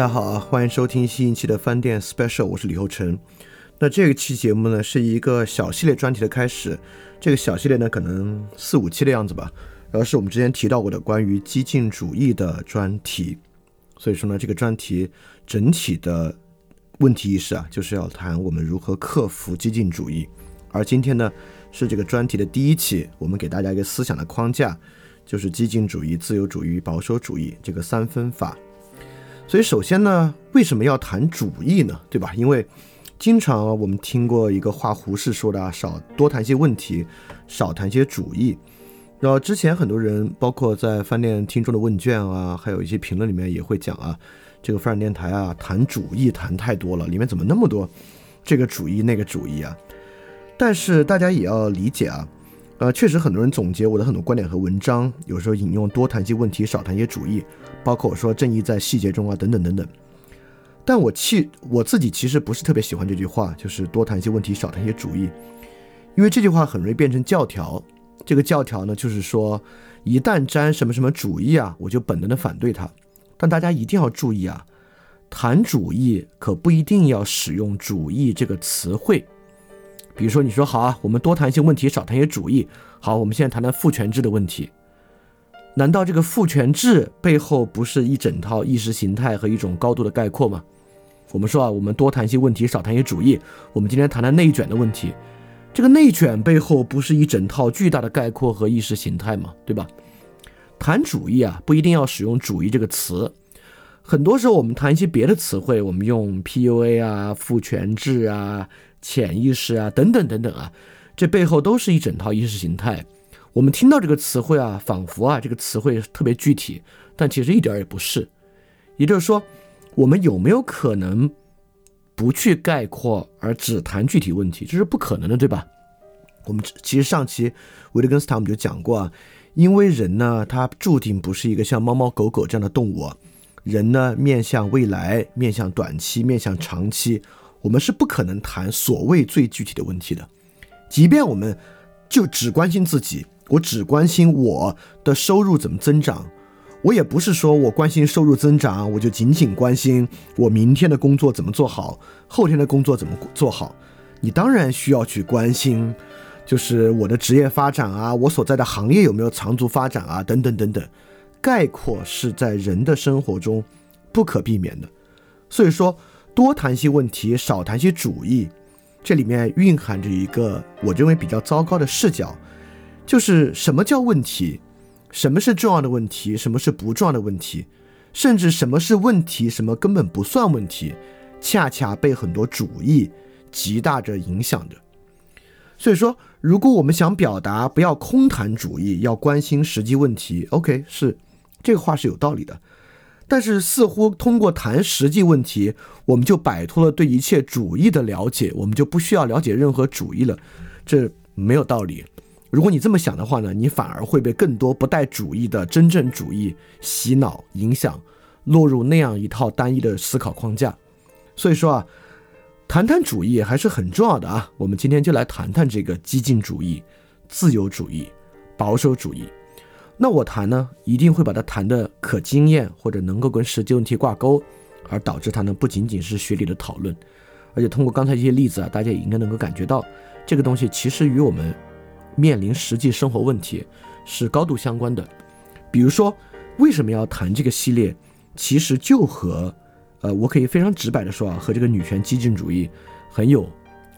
大家好啊，欢迎收听新一期的饭店 Special，我是李厚成。那这个期节目呢，是一个小系列专题的开始。这个小系列呢，可能四五期的样子吧。然后是我们之前提到过的关于激进主义的专题。所以说呢，这个专题整体的问题意识啊，就是要谈我们如何克服激进主义。而今天呢，是这个专题的第一期，我们给大家一个思想的框架，就是激进主义、自由主义、保守主义这个三分法。所以，首先呢，为什么要谈主义呢？对吧？因为经常我们听过一个话，胡适说的啊，少多谈些问题，少谈些主义。然后之前很多人，包括在饭店听众的问卷啊，还有一些评论里面也会讲啊，这个饭店电台啊，谈主义谈太多了，里面怎么那么多这个主义那个主义啊？但是大家也要理解啊。呃，确实很多人总结我的很多观点和文章，有时候引用多谈些问题，少谈些主义，包括我说正义在细节中啊，等等等等。但我气我自己其实不是特别喜欢这句话，就是多谈些问题，少谈些主义，因为这句话很容易变成教条。这个教条呢，就是说一旦沾什么什么主义啊，我就本能的反对它。但大家一定要注意啊，谈主义可不一定要使用主义这个词汇。比如说，你说好啊，我们多谈一些问题，少谈一些主义。好，我们现在谈谈父权制的问题。难道这个父权制背后不是一整套意识形态和一种高度的概括吗？我们说啊，我们多谈一些问题，少谈一些主义。我们今天谈谈内卷的问题，这个内卷背后不是一整套巨大的概括和意识形态吗？对吧？谈主义啊，不一定要使用主义这个词。很多时候我们谈一些别的词汇，我们用 PUA 啊、父权制啊。潜意识啊，等等等等啊，这背后都是一整套意识形态。我们听到这个词汇啊，仿佛啊这个词汇特别具体，但其实一点也不是。也就是说，我们有没有可能不去概括而只谈具体问题？这是不可能的，对吧？我们其实上期维特根斯坦我们就讲过啊，因为人呢，他注定不是一个像猫猫狗狗这样的动物，人呢面向未来，面向短期，面向长期。我们是不可能谈所谓最具体的问题的，即便我们就只关心自己，我只关心我的收入怎么增长，我也不是说我关心收入增长，我就仅仅关心我明天的工作怎么做好，后天的工作怎么做好。你当然需要去关心，就是我的职业发展啊，我所在的行业有没有长足发展啊，等等等等。概括是在人的生活中不可避免的，所以说。多谈些问题，少谈些主义，这里面蕴含着一个我认为比较糟糕的视角，就是什么叫问题，什么是重要的问题，什么是不重要的问题，甚至什么是问题，什么根本不算问题，恰恰被很多主义极大着影响着。所以说，如果我们想表达不要空谈主义，要关心实际问题，OK，是这个话是有道理的。但是似乎通过谈实际问题，我们就摆脱了对一切主义的了解，我们就不需要了解任何主义了，这没有道理。如果你这么想的话呢，你反而会被更多不带主义的真正主义洗脑影响，落入那样一套单一的思考框架。所以说啊，谈谈主义还是很重要的啊。我们今天就来谈谈这个激进主义、自由主义、保守主义。那我谈呢，一定会把它谈的可经验或者能够跟实际问题挂钩，而导致它呢不仅仅是学理的讨论，而且通过刚才这些例子啊，大家也应该能够感觉到，这个东西其实与我们面临实际生活问题是高度相关的。比如说，为什么要谈这个系列，其实就和，呃，我可以非常直白的说啊，和这个女权激进主义很有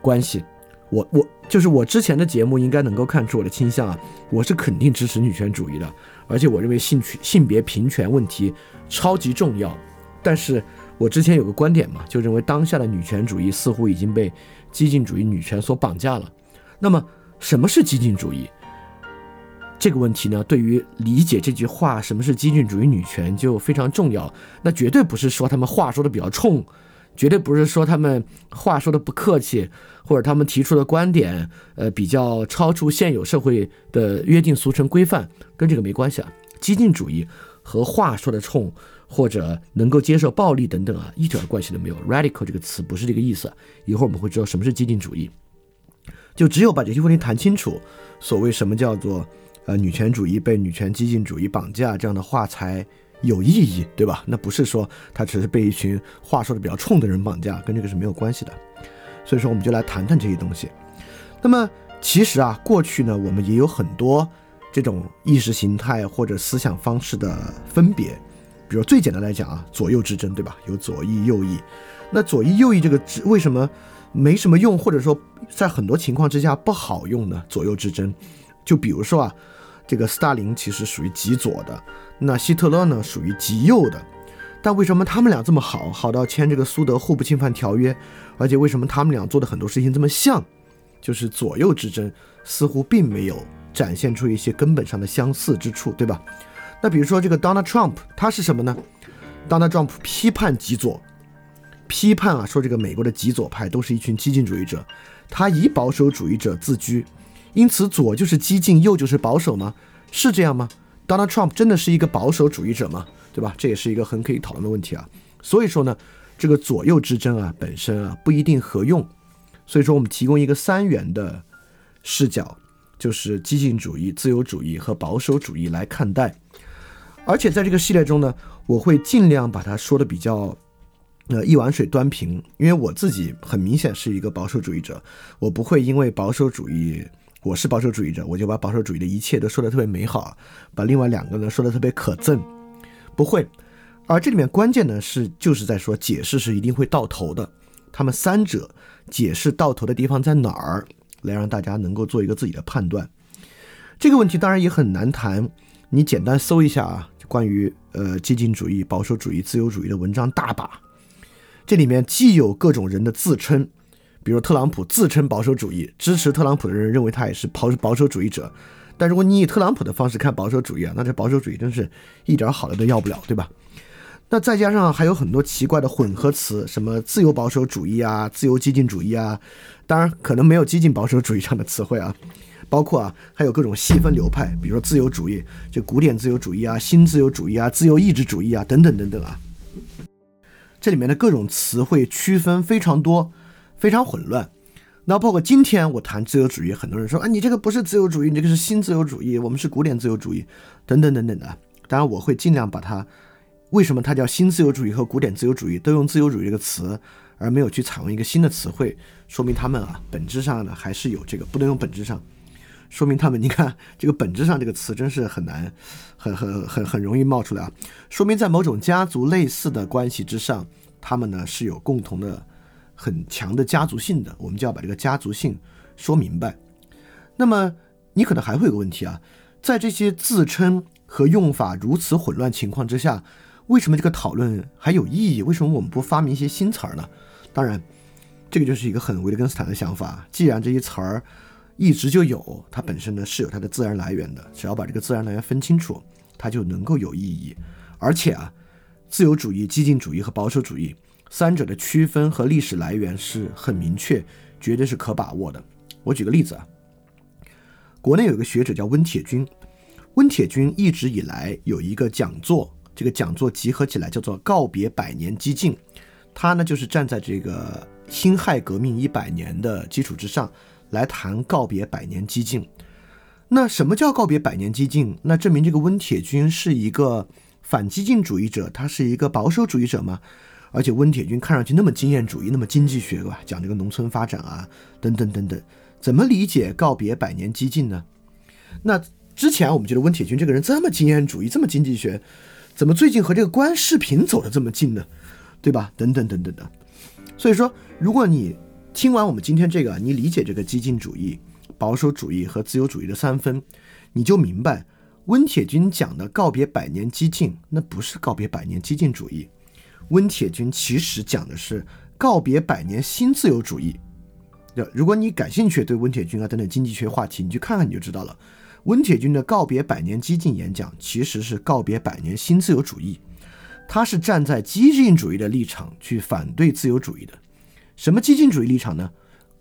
关系。我我就是我之前的节目应该能够看出我的倾向啊，我是肯定支持女权主义的，而且我认为性取性别平权问题超级重要。但是我之前有个观点嘛，就认为当下的女权主义似乎已经被激进主义女权所绑架了。那么什么是激进主义？这个问题呢，对于理解这句话什么是激进主义女权就非常重要。那绝对不是说他们话说的比较冲。绝对不是说他们话说的不客气，或者他们提出的观点，呃，比较超出现有社会的约定俗成规范，跟这个没关系啊。激进主义和话说的冲，或者能够接受暴力等等啊，一点关系都没有。radical 这个词不是这个意思。一会儿我们会知道什么是激进主义。就只有把这些问题谈清楚，所谓什么叫做呃女权主义被女权激进主义绑架这样的话才有意义，对吧？那不是说他只是被一群话说的比较冲的人绑架，跟这个是没有关系的。所以说，我们就来谈谈这些东西。那么，其实啊，过去呢，我们也有很多这种意识形态或者思想方式的分别。比如最简单来讲啊，左右之争，对吧？有左翼、右翼。那左翼、右翼这个为什么没什么用，或者说在很多情况之下不好用呢？左右之争，就比如说啊，这个斯大林其实属于极左的，那希特勒呢属于极右的。但为什么他们俩这么好，好到签这个苏德互不侵犯条约？而且为什么他们俩做的很多事情这么像？就是左右之争似乎并没有展现出一些根本上的相似之处，对吧？那比如说这个 Donald Trump，他是什么呢？Donald Trump 批判极左，批判啊，说这个美国的极左派都是一群激进主义者，他以保守主义者自居，因此左就是激进，右就是保守吗？是这样吗？Donald Trump 真的是一个保守主义者吗？对吧？这也是一个很可以讨论的问题啊。所以说呢，这个左右之争啊，本身啊不一定合用。所以说，我们提供一个三元的视角，就是激进主义、自由主义和保守主义来看待。而且在这个系列中呢，我会尽量把它说的比较呃一碗水端平，因为我自己很明显是一个保守主义者，我不会因为保守主义我是保守主义者，我就把保守主义的一切都说的特别美好，把另外两个呢说的特别可憎。不会，而这里面关键呢是就是在说解释是一定会到头的，他们三者解释到头的地方在哪儿，来让大家能够做一个自己的判断。这个问题当然也很难谈，你简单搜一下啊，关于呃激进主义、保守主义、自由主义的文章大把，这里面既有各种人的自称，比如特朗普自称保守主义，支持特朗普的人认为他也是保保守主义者。但如果你以特朗普的方式看保守主义啊，那这保守主义真是一点好的都要不了，对吧？那再加上还有很多奇怪的混合词，什么自由保守主义啊、自由激进主义啊，当然可能没有激进保守主义这样的词汇啊。包括啊，还有各种细分流派，比如说自由主义，就古典自由主义啊、新自由主义啊、自由意志主义啊等等等等啊。这里面的各种词汇区分非常多，非常混乱。那包括今天我谈自由主义，很多人说啊，你这个不是自由主义，你这个是新自由主义，我们是古典自由主义，等等等等的。当然，我会尽量把它，为什么它叫新自由主义和古典自由主义都用自由主义这个词，而没有去采用一个新的词汇，说明他们啊本质上呢还是有这个不能用本质上，说明他们你看这个本质上这个词真是很难，很很很很容易冒出来啊，说明在某种家族类似的关系之上，他们呢是有共同的。很强的家族性的，我们就要把这个家族性说明白。那么你可能还会有个问题啊，在这些自称和用法如此混乱情况之下，为什么这个讨论还有意义？为什么我们不发明一些新词儿呢？当然，这个就是一个很维特根斯坦的想法。既然这些词儿一直就有，它本身呢是有它的自然来源的，只要把这个自然来源分清楚，它就能够有意义。而且啊，自由主义、激进主义和保守主义。三者的区分和历史来源是很明确，绝对是可把握的。我举个例子啊，国内有一个学者叫温铁军，温铁军一直以来有一个讲座，这个讲座集合起来叫做《告别百年激进》，他呢就是站在这个辛亥革命一百年的基础之上来谈告别百年激进。那什么叫告别百年激进？那证明这个温铁军是一个反激进主义者，他是一个保守主义者吗？而且温铁军看上去那么经验主义，那么经济学，吧？讲这个农村发展啊，等等等等，怎么理解告别百年激进呢？那之前我们觉得温铁军这个人这么经验主义，这么经济学，怎么最近和这个关世平走得这么近呢？对吧？等等等等的。所以说，如果你听完我们今天这个，你理解这个激进主义、保守主义和自由主义的三分，你就明白温铁军讲的告别百年激进，那不是告别百年激进主义。温铁军其实讲的是告别百年新自由主义。对如果你感兴趣对温铁军啊等等经济学话题，你去看看你就知道了。温铁军的告别百年激进演讲其实是告别百年新自由主义，他是站在激进主义的立场去反对自由主义的。什么激进主义立场呢？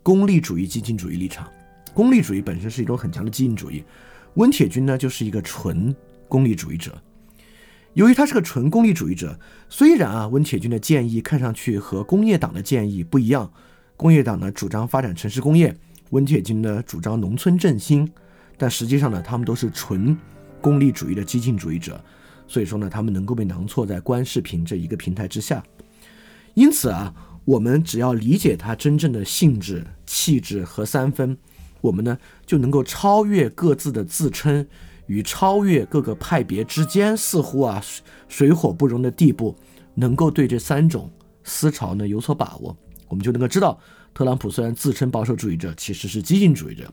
功利主义激进主义立场。功利主义本身是一种很强的激进主义，温铁军呢就是一个纯功利主义者。由于他是个纯功利主义者，虽然啊，温铁军的建议看上去和工业党的建议不一样，工业党呢主张发展城市工业，温铁军呢主张农村振兴，但实际上呢，他们都是纯功利主义的激进主义者，所以说呢，他们能够被囊括在观视频这一个平台之下。因此啊，我们只要理解他真正的性质、气质和三分，我们呢就能够超越各自的自称与超越各个派别之间似乎啊水火不容的地步，能够对这三种思潮呢有所把握，我们就能够知道，特朗普虽然自称保守主义者，其实是激进主义者；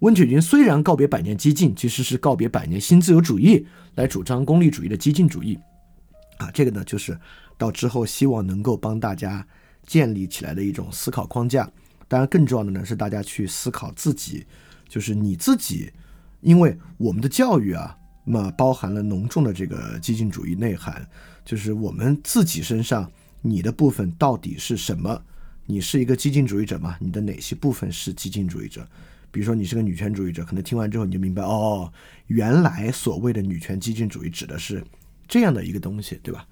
温铁军虽然告别百年激进，其实是告别百年新自由主义，来主张功利主义的激进主义。啊，这个呢就是。到之后，希望能够帮大家建立起来的一种思考框架。当然，更重要的呢是大家去思考自己，就是你自己，因为我们的教育啊，那么包含了浓重的这个激进主义内涵，就是我们自己身上你的部分到底是什么？你是一个激进主义者吗？你的哪些部分是激进主义者？比如说你是个女权主义者，可能听完之后你就明白，哦，原来所谓的女权激进主义指的是这样的一个东西，对吧？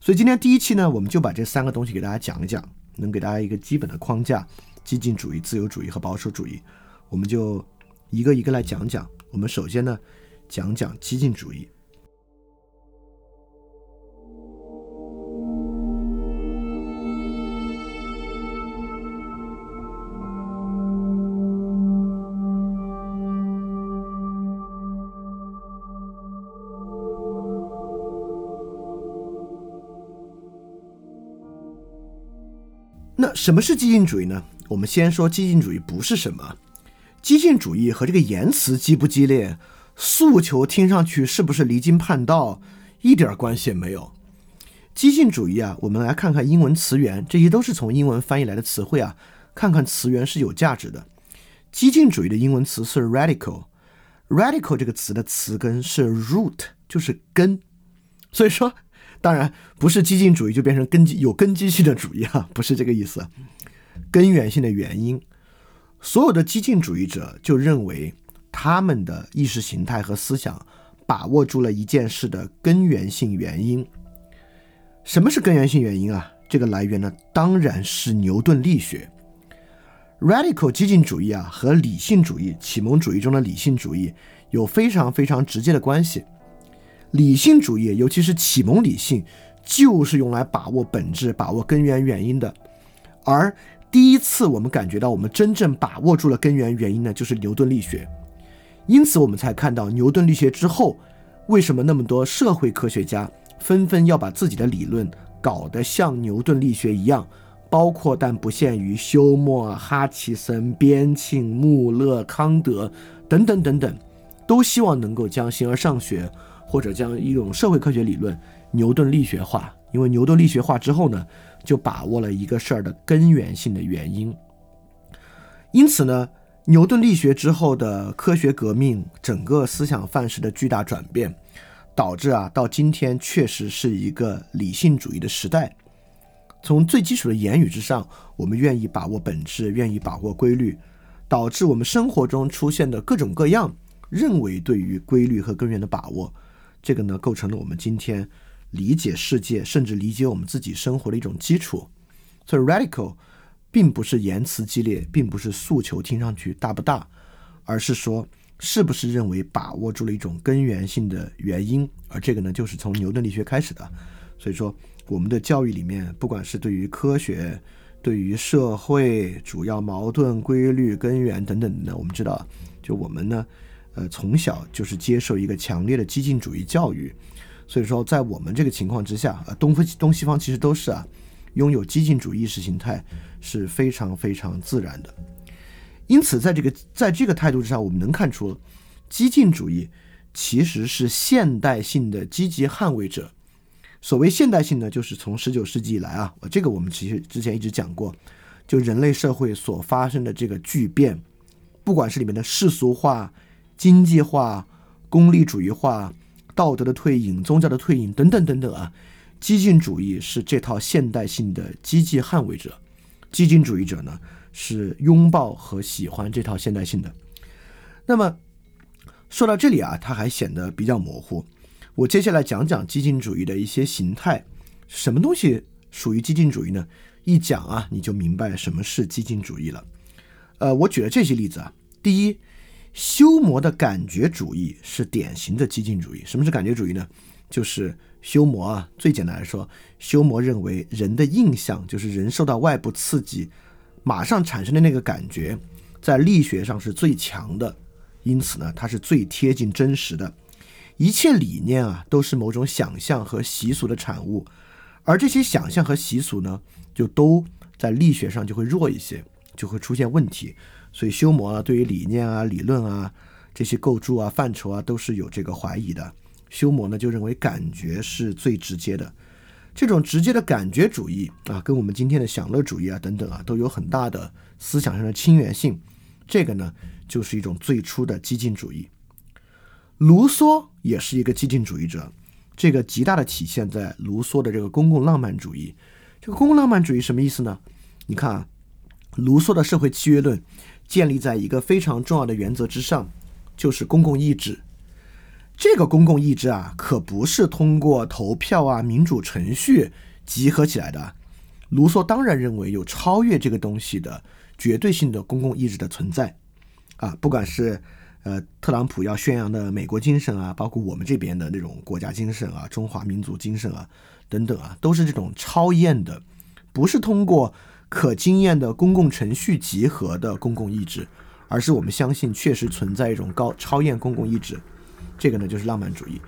所以今天第一期呢，我们就把这三个东西给大家讲一讲，能给大家一个基本的框架：激进主义、自由主义和保守主义。我们就一个一个来讲讲。我们首先呢，讲讲激进主义。那什么是激进主义呢？我们先说激进主义不是什么。激进主义和这个言辞激不激烈，诉求听上去是不是离经叛道，一点关系也没有。激进主义啊，我们来看看英文词源，这些都是从英文翻译来的词汇啊，看看词源是有价值的。激进主义的英文词是 radical，radical 这个词的词根是 root，就是根，所以说。当然不是激进主义就变成根基有根基性的主义啊，不是这个意思。根源性的原因，所有的激进主义者就认为他们的意识形态和思想把握住了一件事的根源性原因。什么是根源性原因啊？这个来源呢，当然是牛顿力学。Radical 激进主义啊，和理性主义、启蒙主义中的理性主义有非常非常直接的关系。理性主义，尤其是启蒙理性，就是用来把握本质、把握根源原因的。而第一次我们感觉到我们真正把握住了根源原因呢，就是牛顿力学。因此，我们才看到牛顿力学之后，为什么那么多社会科学家纷纷要把自己的理论搞得像牛顿力学一样，包括但不限于休谟、哈奇森、边沁、穆勒、康德等等等等，都希望能够将形而上学。或者将一种社会科学理论牛顿力学化，因为牛顿力学化之后呢，就把握了一个事儿的根源性的原因。因此呢，牛顿力学之后的科学革命，整个思想范式的巨大转变，导致啊，到今天确实是一个理性主义的时代。从最基础的言语之上，我们愿意把握本质，愿意把握规律，导致我们生活中出现的各种各样认为对于规律和根源的把握。这个呢，构成了我们今天理解世界，甚至理解我们自己生活的一种基础。所以，radical 并不是言辞激烈，并不是诉求听上去大不大，而是说是不是认为把握住了一种根源性的原因。而这个呢，就是从牛顿力学开始的。所以说，我们的教育里面，不管是对于科学、对于社会主要矛盾、规律、根源等等的，我们知道，就我们呢。呃，从小就是接受一个强烈的激进主义教育，所以说在我们这个情况之下，呃，东非东西方其实都是啊，拥有激进主义意识形态是非常非常自然的。因此，在这个在这个态度之上，我们能看出，激进主义其实是现代性的积极捍卫者。所谓现代性呢，就是从十九世纪以来啊，这个我们其实之前一直讲过，就人类社会所发生的这个巨变，不管是里面的世俗化。经济化、功利主义化、道德的退隐、宗教的退隐等等等等啊，激进主义是这套现代性的积极捍卫者。激进主义者呢是拥抱和喜欢这套现代性的。那么说到这里啊，它还显得比较模糊。我接下来讲讲激进主义的一些形态，什么东西属于激进主义呢？一讲啊，你就明白什么是激进主义了。呃，我举了这些例子啊，第一。修谟的感觉主义是典型的激进主义。什么是感觉主义呢？就是修谟啊。最简单来说，修谟认为人的印象就是人受到外部刺激马上产生的那个感觉，在力学上是最强的，因此呢，它是最贴近真实的。一切理念啊，都是某种想象和习俗的产物，而这些想象和习俗呢，就都在力学上就会弱一些，就会出现问题。所以修谟啊，对于理念啊、理论啊这些构筑啊、范畴啊，都是有这个怀疑的。修谟呢，就认为感觉是最直接的，这种直接的感觉主义啊，跟我们今天的享乐主义啊等等啊，都有很大的思想上的亲缘性。这个呢，就是一种最初的激进主义。卢梭也是一个激进主义者，这个极大的体现在卢梭的这个公共浪漫主义。这个公共浪漫主义什么意思呢？你看啊，卢梭的社会契约论建立在一个非常重要的原则之上，就是公共意志。这个公共意志啊，可不是通过投票啊、民主程序集合起来的。卢梭当然认为有超越这个东西的绝对性的公共意志的存在啊，不管是。呃，特朗普要宣扬的美国精神啊，包括我们这边的那种国家精神啊、中华民族精神啊等等啊，都是这种超验的，不是通过可经验的公共程序集合的公共意志，而是我们相信确实存在一种高超验公共意志。这个呢，就是浪漫主义。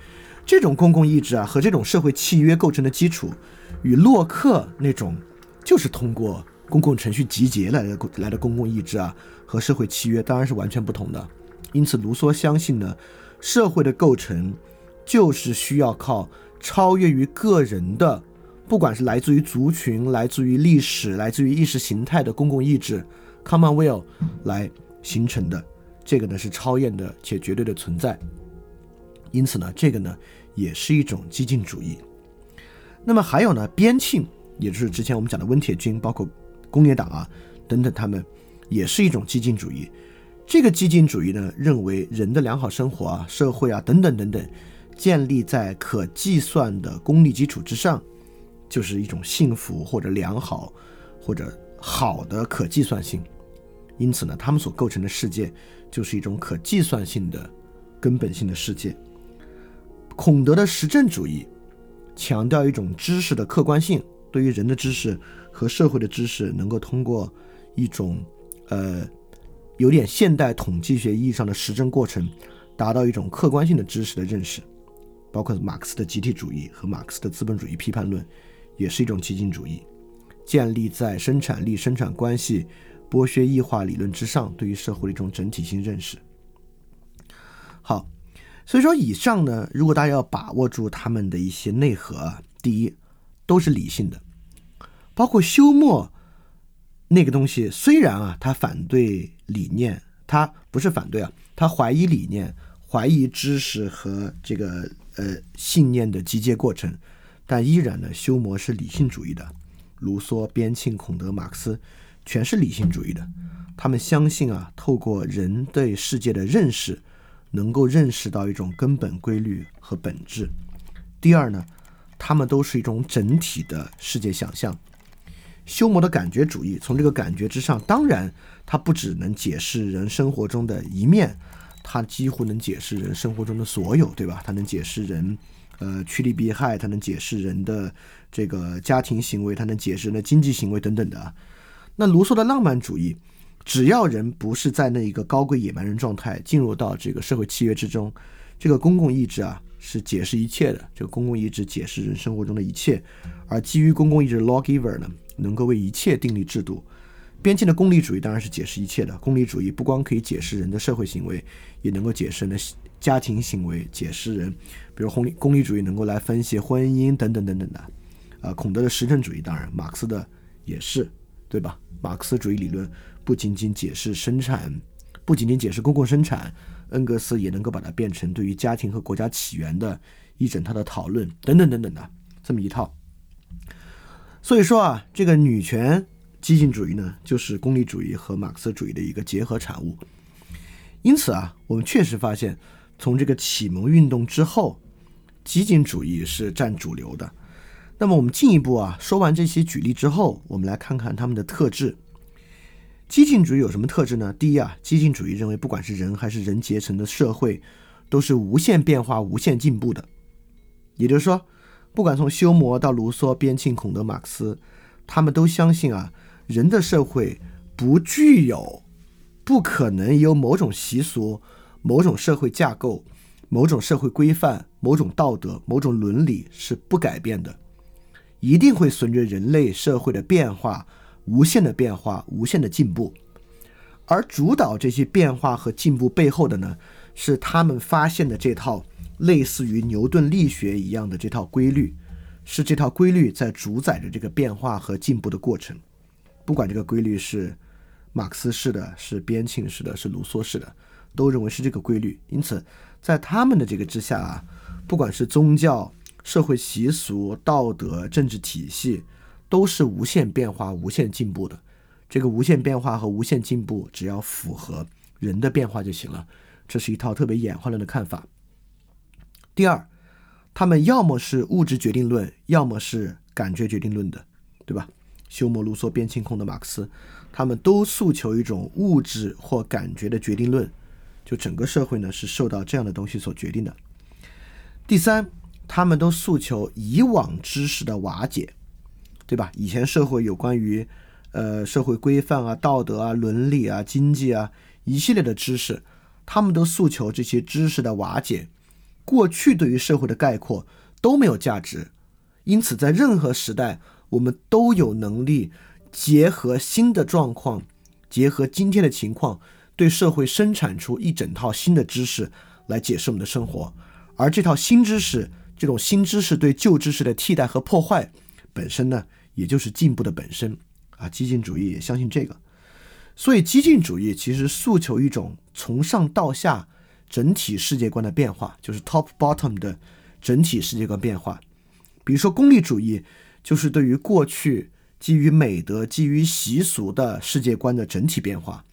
这种公共意志啊，和这种社会契约构成的基础，与洛克那种就是通过公共程序集结来的来的公共意志啊，和社会契约当然是完全不同的。因此，卢梭相信呢，社会的构成就是需要靠超越于个人的，不管是来自于族群、来自于历史、来自于意识形态的公共意志 （common will） 来形成的。这个呢是超验的且绝对的存在。因此呢，这个呢也是一种激进主义。那么还有呢，边沁，也就是之前我们讲的温铁军，包括工业党啊等等，他们也是一种激进主义。这个激进主义呢，认为人的良好生活啊、社会啊等等等等，建立在可计算的功利基础之上，就是一种幸福或者良好或者好的可计算性。因此呢，他们所构成的世界就是一种可计算性的根本性的世界。孔德的实证主义强调一种知识的客观性，对于人的知识和社会的知识，能够通过一种呃。有点现代统计学意义上的实证过程，达到一种客观性的知识的认识，包括马克思的集体主义和马克思的资本主义批判论，也是一种激进主义，建立在生产力、生产关系、剥削异化理论之上，对于社会的一种整体性认识。好，所以说以上呢，如果大家要把握住他们的一些内核啊，第一，都是理性的，包括休谟。那个东西虽然啊，他反对理念，他不是反对啊，他怀疑理念，怀疑知识和这个呃信念的集结过程，但依然呢，修谟是理性主义的，卢梭、边沁、孔德、马克思全是理性主义的，他们相信啊，透过人对世界的认识，能够认识到一种根本规律和本质。第二呢，他们都是一种整体的世界想象。修谟的感觉主义，从这个感觉之上，当然，它不只能解释人生活中的一面，它几乎能解释人生活中的所有，对吧？它能解释人，呃，趋利避害，它能解释人的这个家庭行为，它能解释人的经济行为等等的。那卢梭的浪漫主义，只要人不是在那一个高贵野蛮人状态，进入到这个社会契约之中，这个公共意志啊，是解释一切的。这个公共意志解释人生活中的一切，而基于公共意志的 lawgiver 呢？能够为一切订立制度，边沁的功利主义当然是解释一切的。功利主义不光可以解释人的社会行为，也能够解释人的家庭行为，解释人，比如功利功利主义能够来分析婚姻等等等等的。啊，孔德的实证主义当然，马克思的也是，对吧？马克思主义理论不仅仅解释生产，不仅仅解释公共生产，恩格斯也能够把它变成对于家庭和国家起源的一整套的讨论等等等等的这么一套。所以说啊，这个女权激进主义呢，就是功利主义和马克思主义的一个结合产物。因此啊，我们确实发现，从这个启蒙运动之后，激进主义是占主流的。那么我们进一步啊，说完这些举例之后，我们来看看他们的特质。激进主义有什么特质呢？第一啊，激进主义认为，不管是人还是人结成的社会，都是无限变化、无限进步的。也就是说，不管从休谟到卢梭、边沁、孔德、马克思，他们都相信啊，人的社会不具有，不可能有某种习俗、某种社会架构、某种社会规范、某种道德、某种伦理是不改变的，一定会随着人类社会的变化，无限的变化、无限的进步。而主导这些变化和进步背后的呢，是他们发现的这套类似于牛顿力学一样的这套规律，是这套规律在主宰着这个变化和进步的过程。不管这个规律是马克思式的、是边沁式的、是卢梭式的，都认为是这个规律。因此，在他们的这个之下啊，不管是宗教、社会习俗、道德、政治体系，都是无限变化、无限进步的。这个无限变化和无限进步，只要符合人的变化就行了。这是一套特别演化论的看法。第二，他们要么是物质决定论，要么是感觉决定论的，对吧？休谟、卢梭、边沁、空的、马克思，他们都诉求一种物质或感觉的决定论，就整个社会呢是受到这样的东西所决定的。第三，他们都诉求以往知识的瓦解，对吧？以前社会有关于。呃，社会规范啊、道德啊、伦理啊、经济啊，一系列的知识，他们都诉求这些知识的瓦解。过去对于社会的概括都没有价值，因此在任何时代，我们都有能力结合新的状况，结合今天的情况，对社会生产出一整套新的知识来解释我们的生活。而这套新知识，这种新知识对旧知识的替代和破坏，本身呢，也就是进步的本身。啊，激进主义也相信这个，所以激进主义其实诉求一种从上到下整体世界观的变化，就是 top bottom 的整体世界观变化。比如说功利主义，就是对于过去基于美德、基于习俗的世界观的整体变化；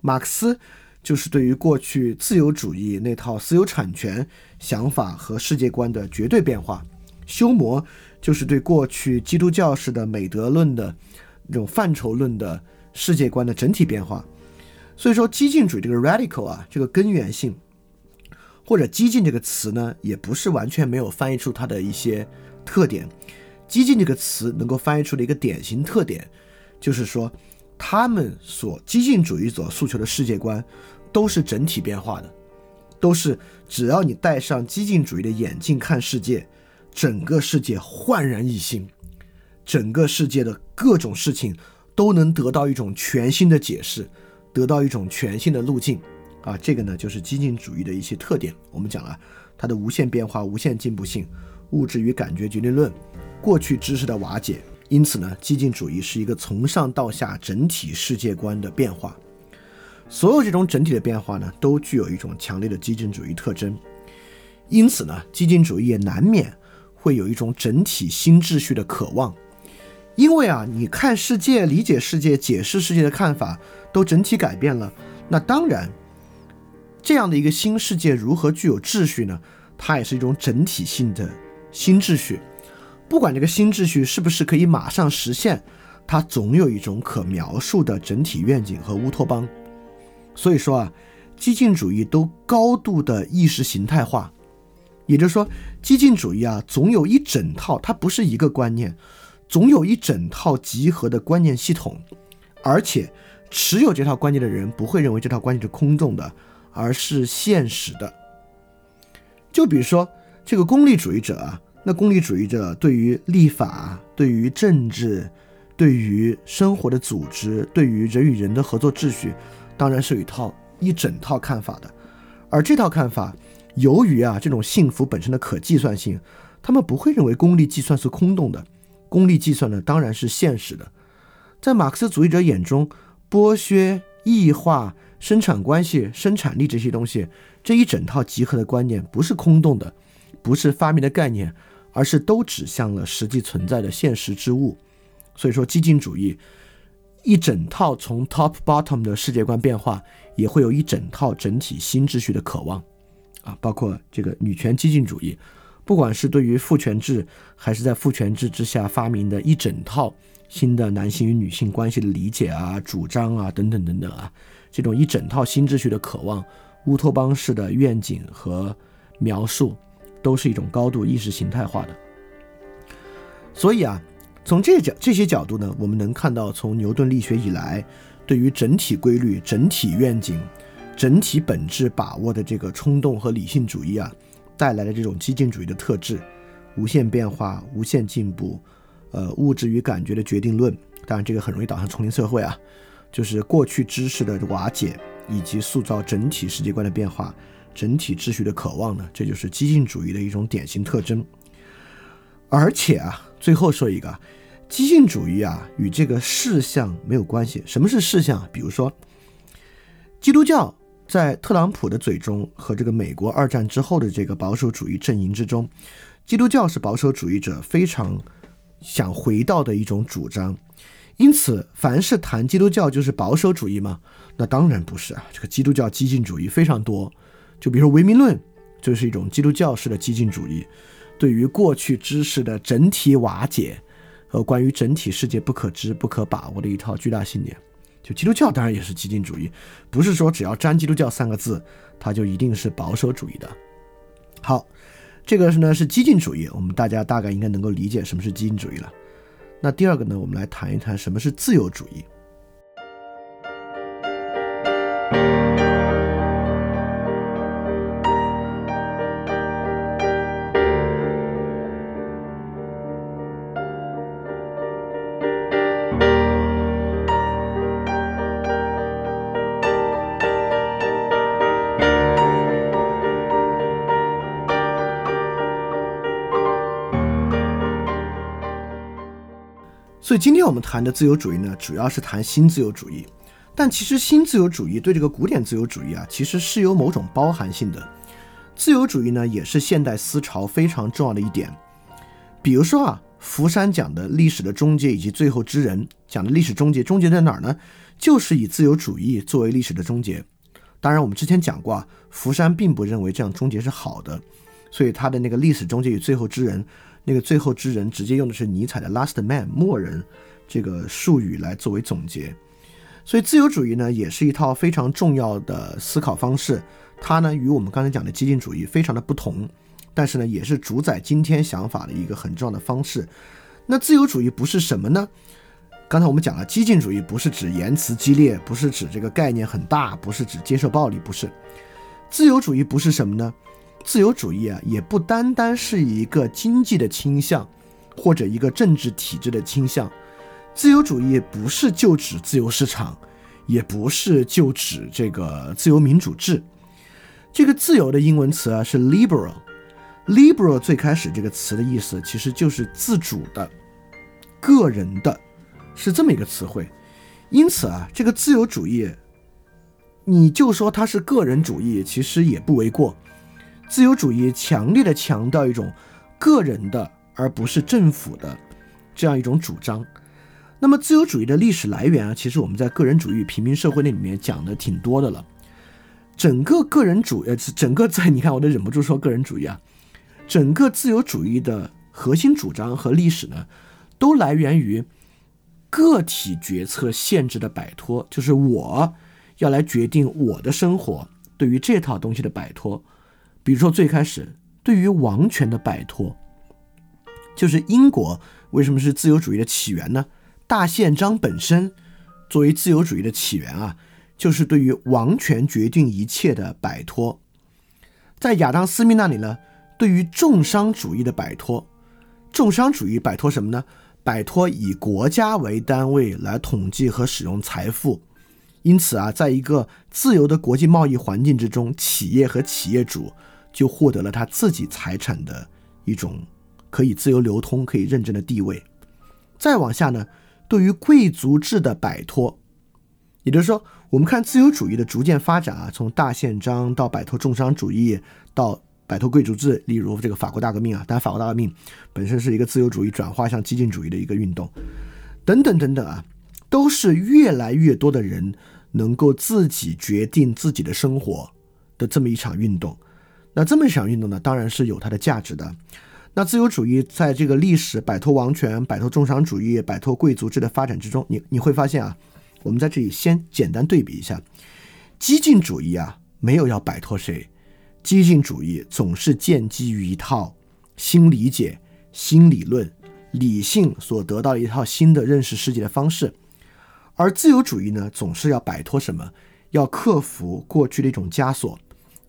马克思就是对于过去自由主义那套私有产权想法和世界观的绝对变化；休谟就是对过去基督教式的美德论的。这种范畴论的世界观的整体变化，所以说激进主义这个 radical 啊，这个根源性或者激进这个词呢，也不是完全没有翻译出它的一些特点。激进这个词能够翻译出的一个典型特点，就是说他们所激进主义所诉求的世界观都是整体变化的，都是只要你戴上激进主义的眼镜看世界，整个世界焕然一新。整个世界的各种事情都能得到一种全新的解释，得到一种全新的路径，啊，这个呢就是激进主义的一些特点。我们讲了它的无限变化、无限进步性、物质与感觉决定论、过去知识的瓦解。因此呢，激进主义是一个从上到下整体世界观的变化。所有这种整体的变化呢，都具有一种强烈的激进主义特征。因此呢，激进主义也难免会有一种整体新秩序的渴望。因为啊，你看世界、理解世界、解释世界的看法都整体改变了，那当然，这样的一个新世界如何具有秩序呢？它也是一种整体性的新秩序。不管这个新秩序是不是可以马上实现，它总有一种可描述的整体愿景和乌托邦。所以说啊，激进主义都高度的意识形态化，也就是说，激进主义啊，总有一整套，它不是一个观念。总有一整套集合的观念系统，而且持有这套观念的人不会认为这套观念是空洞的，而是现实的。就比如说这个功利主义者啊，那功利主义者对于立法、对于政治、对于生活的组织、对于人与人的合作秩序，当然是有一套一整套看法的。而这套看法，由于啊这种幸福本身的可计算性，他们不会认为功利计算是空洞的。功利计算呢，当然是现实的。在马克思主义者眼中，剥削、异化、生产关系、生产力这些东西，这一整套集合的观念不是空洞的，不是发明的概念，而是都指向了实际存在的现实之物。所以说，激进主义一整套从 top bottom 的世界观变化，也会有一整套整体新秩序的渴望啊，包括这个女权激进主义。不管是对于父权制，还是在父权制之下发明的一整套新的男性与女性关系的理解啊、主张啊等等等等啊，这种一整套新秩序的渴望、乌托邦式的愿景和描述，都是一种高度意识形态化的。所以啊，从这角这些角度呢，我们能看到，从牛顿力学以来，对于整体规律、整体愿景、整体本质把握的这个冲动和理性主义啊，带来的这种激进主义的特质：无限变化、无限进步，呃，物质与感觉的决定论。当然，这个很容易导向丛林社会啊，就是过去知识的瓦解，以及塑造整体世界观的变化、整体秩序的渴望呢，这就是激进主义的一种典型特征。而且啊，最后说一个，激进主义啊，与这个事项没有关系。什么是事项？比如说，基督教在特朗普的嘴中和这个美国二战之后的这个保守主义阵营之中，基督教是保守主义者非常想回到的一种主张。因此，凡是谈基督教就是保守主义吗？那当然不是啊！这个基督教激进主义非常多，就比如说唯名论，就是一种基督教式的激进主义，对于过去知识的整体瓦解和关于整体世界不可知、不可把握的一套巨大信念。就基督教当然也是激进主义，不是说只要沾基督教三个字，它就一定是保守主义的。好，这个是呢是激进主义，我们大家大概应该能够理解什么是激进主义了。那第二个呢，我们来谈一谈什么是自由主义。今天我们谈的自由主义呢，主要是谈新自由主义。但其实新自由主义对这个古典自由主义啊，其实是有某种包含性的。自由主义呢，也是现代思潮非常重要的一点。比如说啊，福山讲的历史的终结以及最后之人讲的历史终结，终结在哪儿呢？就是以自由主义作为历史的终结。当然，我们之前讲过啊，福山并不认为这样终结是好的，所以他的那个历史终结与最后之人。那个最后之人直接用的是尼采的 “last man” 末人这个术语来作为总结，所以自由主义呢也是一套非常重要的思考方式，它呢与我们刚才讲的激进主义非常的不同，但是呢也是主宰今天想法的一个很重要的方式。那自由主义不是什么呢？刚才我们讲了，激进主义不是指言辞激烈，不是指这个概念很大，不是指接受暴力，不是。自由主义不是什么呢？自由主义啊，也不单单是一个经济的倾向，或者一个政治体制的倾向。自由主义不是就指自由市场，也不是就指这个自由民主制。这个自由的英文词啊是 liberal。liberal 最开始这个词的意思其实就是自主的、个人的，是这么一个词汇。因此啊，这个自由主义，你就说它是个人主义，其实也不为过。自由主义强烈的强调一种个人的，而不是政府的这样一种主张。那么，自由主义的历史来源啊，其实我们在个人主义平民社会那里面讲的挺多的了。整个个人主义呃，整个在你看，我都忍不住说个人主义啊。整个自由主义的核心主张和历史呢，都来源于个体决策限制的摆脱，就是我要来决定我的生活，对于这套东西的摆脱。比如说，最开始对于王权的摆脱，就是英国为什么是自由主义的起源呢？大宪章本身作为自由主义的起源啊，就是对于王权决定一切的摆脱。在亚当·斯密那里呢，对于重商主义的摆脱，重商主义摆脱什么呢？摆脱以国家为单位来统计和使用财富。因此啊，在一个自由的国际贸易环境之中，企业和企业主。就获得了他自己财产的一种可以自由流通、可以认证的地位。再往下呢，对于贵族制的摆脱，也就是说，我们看自由主义的逐渐发展啊，从大宪章到摆脱重商主义，到摆脱贵族制，例如这个法国大革命啊，当然法国大革命本身是一个自由主义转化向激进主义的一个运动，等等等等啊，都是越来越多的人能够自己决定自己的生活的这么一场运动。那这么一场运动呢，当然是有它的价值的。那自由主义在这个历史摆脱王权、摆脱重商主义、摆脱贵族制的发展之中，你你会发现啊，我们在这里先简单对比一下，激进主义啊没有要摆脱谁，激进主义总是建基于一套新理解、新理论、理性所得到的一套新的认识世界的方式，而自由主义呢，总是要摆脱什么？要克服过去的一种枷锁。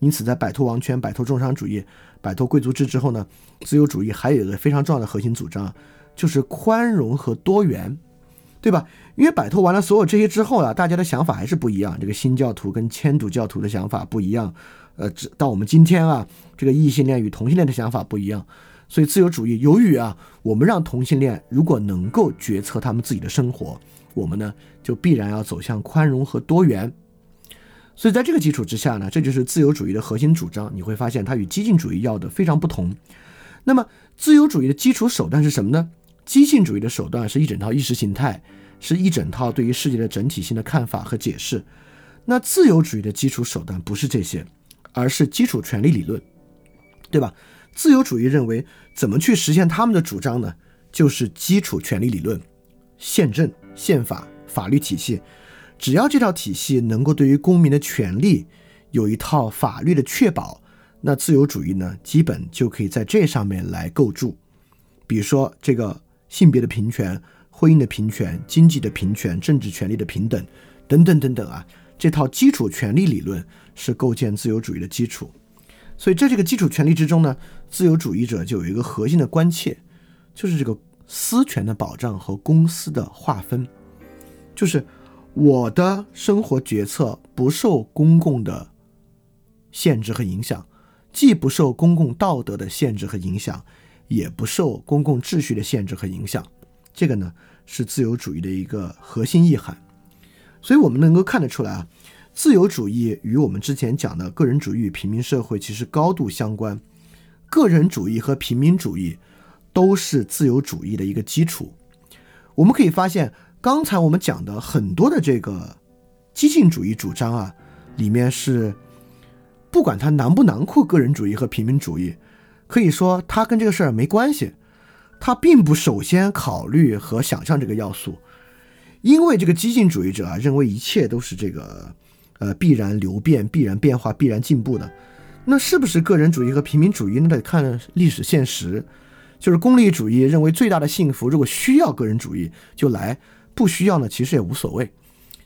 因此，在摆脱王权、摆脱重商主义、摆脱贵族制之后呢，自由主义还有一个非常重要的核心主张，就是宽容和多元，对吧？因为摆脱完了所有这些之后啊，大家的想法还是不一样。这个新教徒跟千主教徒的想法不一样。呃，直到我们今天啊，这个异性恋与同性恋的想法不一样，所以自由主义由于啊，我们让同性恋如果能够决策他们自己的生活，我们呢就必然要走向宽容和多元。所以在这个基础之下呢，这就是自由主义的核心主张。你会发现它与激进主义要的非常不同。那么自由主义的基础手段是什么呢？激进主义的手段是一整套意识形态，是一整套对于世界的整体性的看法和解释。那自由主义的基础手段不是这些。而是基础权利理论，对吧？自由主义认为，怎么去实现他们的主张呢？就是基础权利理论、宪政、宪法、法律体系。只要这套体系能够对于公民的权利有一套法律的确保，那自由主义呢，基本就可以在这上面来构筑。比如说，这个性别的平权、婚姻的平权、经济的平权、政治权利的平等，等等等等啊。这套基础权利理论是构建自由主义的基础，所以在这个基础权利之中呢，自由主义者就有一个核心的关切，就是这个私权的保障和公私的划分，就是我的生活决策不受公共的限制和影响，既不受公共道德的限制和影响，也不受公共秩序的限制和影响，这个呢是自由主义的一个核心意涵。所以，我们能够看得出来啊，自由主义与我们之前讲的个人主义平民社会其实高度相关。个人主义和平民主义都是自由主义的一个基础。我们可以发现，刚才我们讲的很多的这个激进主义主张啊，里面是不管它囊不囊括个人主义和平民主义，可以说它跟这个事儿没关系，它并不首先考虑和想象这个要素。因为这个激进主义者啊，认为一切都是这个，呃，必然流变、必然变化、必然进步的。那是不是个人主义和平民主义？那得看历史现实。就是功利主义认为最大的幸福，如果需要个人主义就来，不需要呢，其实也无所谓。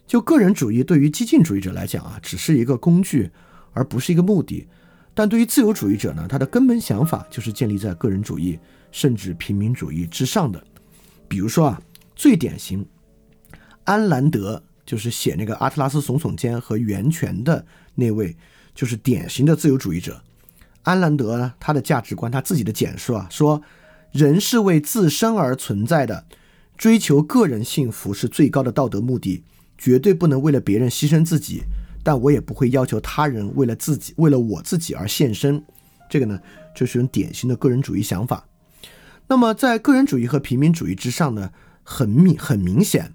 就个人主义对于激进主义者来讲啊，只是一个工具，而不是一个目的。但对于自由主义者呢，他的根本想法就是建立在个人主义甚至平民主义之上的。比如说啊，最典型。安兰德就是写那个《阿特拉斯耸耸肩》和《源泉》的那位，就是典型的自由主义者。安兰德呢，他的价值观，他自己的简述啊，说人是为自身而存在的，追求个人幸福是最高的道德目的，绝对不能为了别人牺牲自己，但我也不会要求他人为了自己，为了我自己而献身。这个呢，就是种典型的个人主义想法。那么，在个人主义和平民主义之上呢，很明很明显。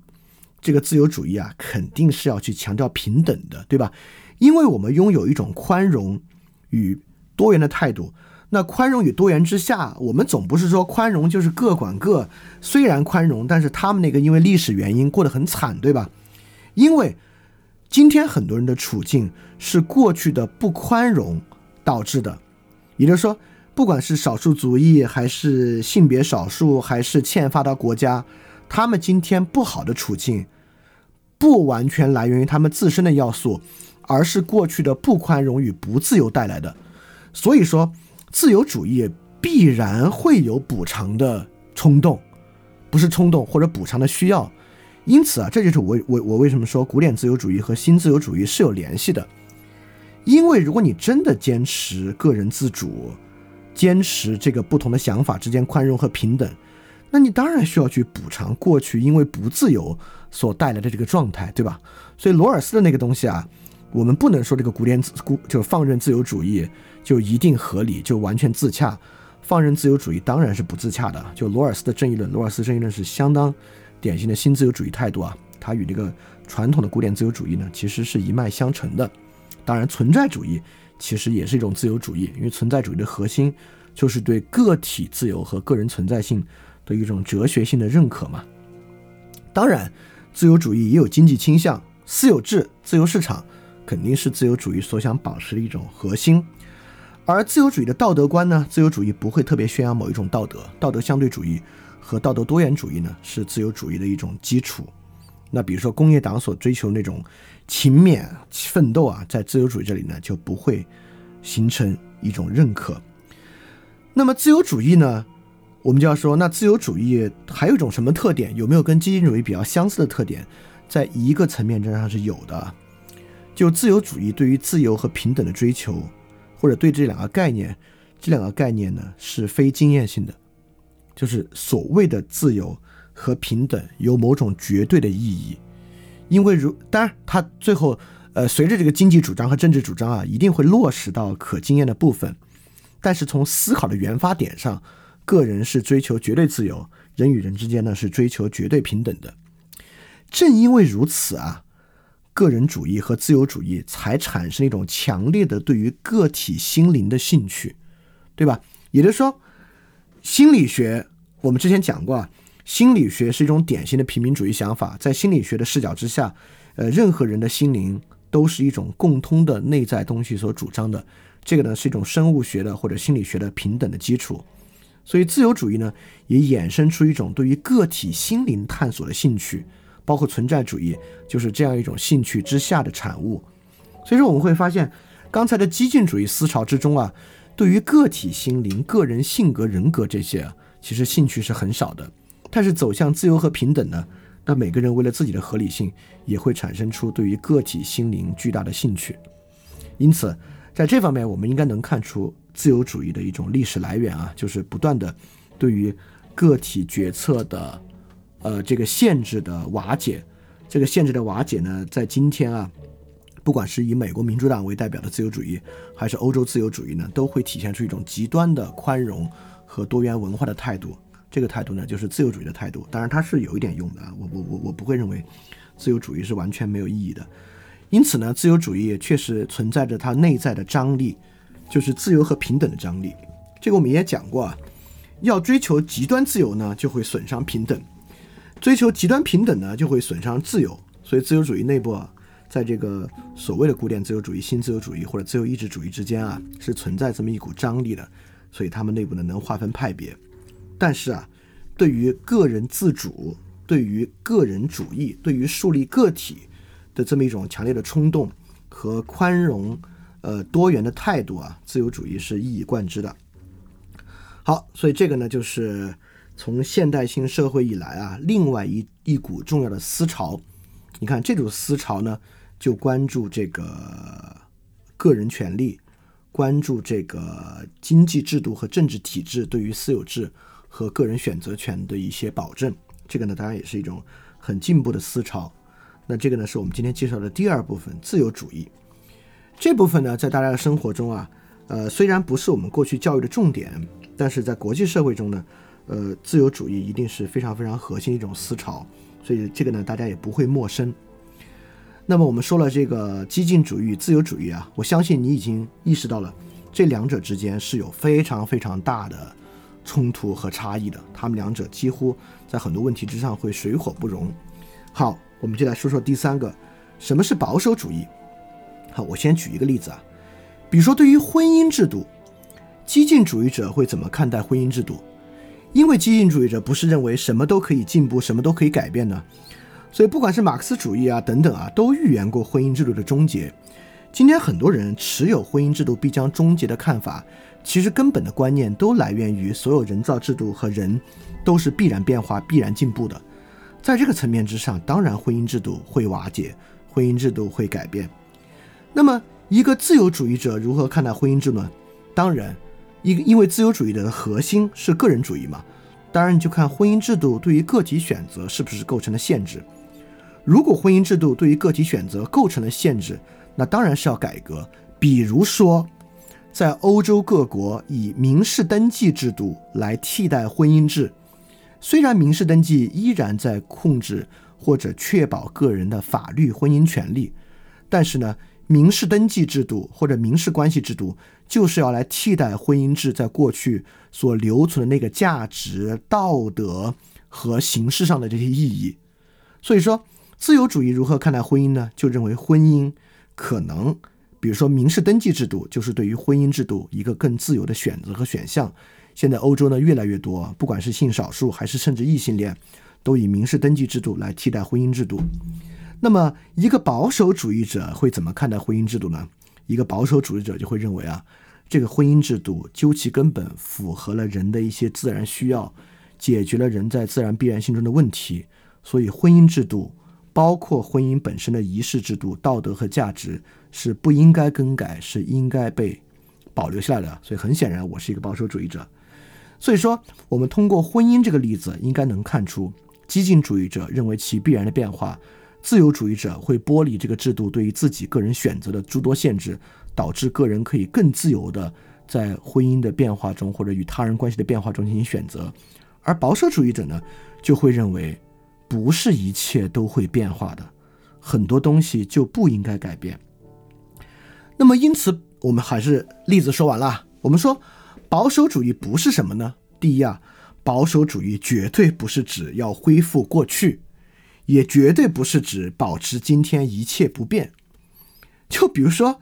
这个自由主义啊，肯定是要去强调平等的，对吧？因为我们拥有一种宽容与多元的态度。那宽容与多元之下，我们总不是说宽容就是各管各。虽然宽容，但是他们那个因为历史原因过得很惨，对吧？因为今天很多人的处境是过去的不宽容导致的。也就是说，不管是少数族裔，还是性别少数，还是欠发达国家。他们今天不好的处境，不完全来源于他们自身的要素，而是过去的不宽容与不自由带来的。所以说，自由主义必然会有补偿的冲动，不是冲动或者补偿的需要。因此啊，这就是我我我为什么说古典自由主义和新自由主义是有联系的。因为如果你真的坚持个人自主，坚持这个不同的想法之间宽容和平等。那你当然需要去补偿过去因为不自由所带来的这个状态，对吧？所以罗尔斯的那个东西啊，我们不能说这个古典自古就放任自由主义就一定合理，就完全自洽。放任自由主义当然是不自洽的。就罗尔斯的正义论，罗尔斯正义论是相当典型的新自由主义态度啊，它与这个传统的古典自由主义呢其实是一脉相承的。当然，存在主义其实也是一种自由主义，因为存在主义的核心就是对个体自由和个人存在性。的一种哲学性的认可嘛，当然，自由主义也有经济倾向，私有制、自由市场肯定是自由主义所想保持的一种核心。而自由主义的道德观呢，自由主义不会特别宣扬某一种道德，道德相对主义和道德多元主义呢是自由主义的一种基础。那比如说工业党所追求那种勤勉奋斗啊，在自由主义这里呢就不会形成一种认可。那么自由主义呢，我们就要说，那自由主义还有一种什么特点？有没有跟激进主义比较相似的特点？在一个层面上是有的，就自由主义对于自由和平等的追求。或者对这两个概念，这两个概念呢是非经验性的，就是所谓的自由和平等有某种绝对的意义，因为如当然它最后呃随着这个经济主张和政治主张啊一定会落实到可经验的部分，但是从思考的原发点上，个人是追求绝对自由，人与人之间呢是追求绝对平等的，正因为如此啊。个人主义和自由主义才产生一种强烈的对于个体心灵的兴趣，对吧？也就是说，心理学我们之前讲过啊，心理学是一种典型的平民主义想法。在心理学的视角之下，呃，任何人的心灵都是一种共通的内在东西所主张的。这个呢是一种生物学的或者心理学的平等的基础。所以，自由主义呢也衍生出一种对于个体心灵探索的兴趣。包括存在主义就是这样一种兴趣之下的产物，所以说我们会发现，刚才的激进主义思潮之中啊，对于个体心灵、个人性格、人格这些啊，其实兴趣是很少的。但是走向自由和平等呢，那每个人为了自己的合理性，也会产生出对于个体心灵巨大的兴趣。因此，在这方面，我们应该能看出自由主义的一种历史来源啊，就是不断的对于个体决策的。呃，这个限制的瓦解，这个限制的瓦解呢，在今天啊，不管是以美国民主党为代表的自由主义，还是欧洲自由主义呢，都会体现出一种极端的宽容和多元文化的态度。这个态度呢，就是自由主义的态度。当然，它是有一点用的啊，我我我我不会认为自由主义是完全没有意义的。因此呢，自由主义确实存在着它内在的张力，就是自由和平等的张力。这个我们也讲过啊，要追求极端自由呢，就会损伤平等。追求极端平等呢，就会损伤自由。所以，自由主义内部啊，在这个所谓的古典自由主义、新自由主义或者自由意志主义之间啊，是存在这么一股张力的。所以，他们内部呢能划分派别。但是啊，对于个人自主、对于个人主义、对于树立个体的这么一种强烈的冲动和宽容、呃多元的态度啊，自由主义是一以贯之的。好，所以这个呢就是。从现代性社会以来啊，另外一一股重要的思潮，你看这种思潮呢，就关注这个个人权利，关注这个经济制度和政治体制对于私有制和个人选择权的一些保证。这个呢，当然也是一种很进步的思潮。那这个呢，是我们今天介绍的第二部分——自由主义。这部分呢，在大家的生活中啊，呃，虽然不是我们过去教育的重点，但是在国际社会中呢。呃，自由主义一定是非常非常核心的一种思潮，所以这个呢，大家也不会陌生。那么我们说了这个激进主义、自由主义啊，我相信你已经意识到了这两者之间是有非常非常大的冲突和差异的，他们两者几乎在很多问题之上会水火不容。好，我们就来说说第三个，什么是保守主义？好，我先举一个例子啊，比如说对于婚姻制度，激进主义者会怎么看待婚姻制度？因为激进主义者不是认为什么都可以进步，什么都可以改变呢？所以不管是马克思主义啊等等啊，都预言过婚姻制度的终结。今天很多人持有婚姻制度必将终结的看法，其实根本的观念都来源于所有人造制度和人都是必然变化、必然进步的。在这个层面之上，当然婚姻制度会瓦解，婚姻制度会改变。那么一个自由主义者如何看待婚姻制度呢？当然。因因为自由主义的核心是个人主义嘛，当然你就看婚姻制度对于个体选择是不是构成了限制。如果婚姻制度对于个体选择构成了限制，那当然是要改革。比如说，在欧洲各国以民事登记制度来替代婚姻制，虽然民事登记依然在控制或者确保个人的法律婚姻权利，但是呢，民事登记制度或者民事关系制度。就是要来替代婚姻制在过去所留存的那个价值、道德和形式上的这些意义。所以说，自由主义如何看待婚姻呢？就认为婚姻可能比如说民事登记制度，就是对于婚姻制度一个更自由的选择和选项。现在欧洲呢越来越多，不管是性少数还是甚至异性恋，都以民事登记制度来替代婚姻制度。那么一个保守主义者会怎么看待婚姻制度呢？一个保守主义者就会认为啊，这个婚姻制度究其根本符合了人的一些自然需要，解决了人在自然必然性中的问题，所以婚姻制度。包括婚姻本身的仪式制度、道德和价值是不应该更改，是应该被保留下来的。所以很显然，我是一个保守主义者。所以说，我们通过婚姻这个例子，应该能看出，激进主义者认为其必然的变化，自由主义者会剥离这个制度对于自己个人选择的诸多限制，导致个人可以更自由的在婚姻的变化中或者与他人关系的变化中进行选择。而保守主义者呢，就会认为。不是一切都会变化的，很多东西就不应该改变。那么，因此我们还是例子说完了。我们说，保守主义不是什么呢？第一啊，保守主义绝对不是指要恢复过去，也绝对不是指保持今天一切不变。就比如说，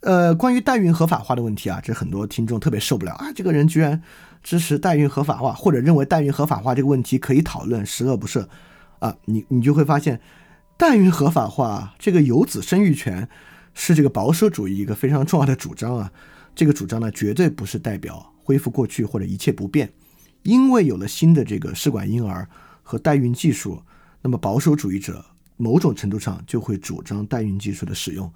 呃，关于代孕合法化的问题啊，这很多听众特别受不了啊，这个人居然支持代孕合法化，或者认为代孕合法化这个问题可以讨论，十恶不赦。啊，你你就会发现，代孕合法化这个有子生育权是这个保守主义一个非常重要的主张啊。这个主张呢，绝对不是代表恢复过去或者一切不变，因为有了新的这个试管婴儿和代孕技术，那么保守主义者某种程度上就会主张代孕技术的使用。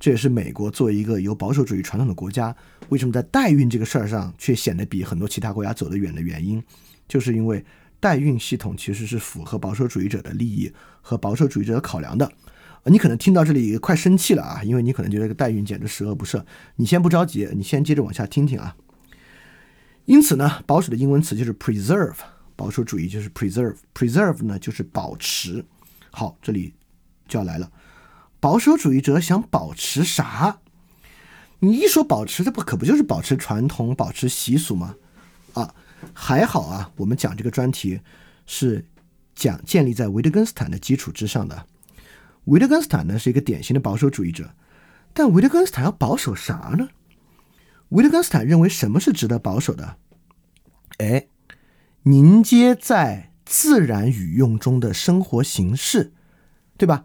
这也是美国作为一个有保守主义传统的国家，为什么在代孕这个事儿上却显得比很多其他国家走得远的原因，就是因为。代孕系统其实是符合保守主义者的利益和保守主义者的考量的。你可能听到这里快生气了啊，因为你可能觉得这个代孕简直十恶不赦。你先不着急，你先接着往下听听啊。因此呢，保守的英文词就是 preserve，保守主义就是 preserve，preserve 呢就是保持。好，这里就要来了，保守主义者想保持啥？你一说保持，这不可不就是保持传统、保持习俗吗？啊？还好啊，我们讲这个专题是讲建立在维特根斯坦的基础之上的。维特根斯坦呢是一个典型的保守主义者，但维特根斯坦要保守啥呢？维特根斯坦认为什么是值得保守的？哎，凝结在自然语用中的生活形式，对吧？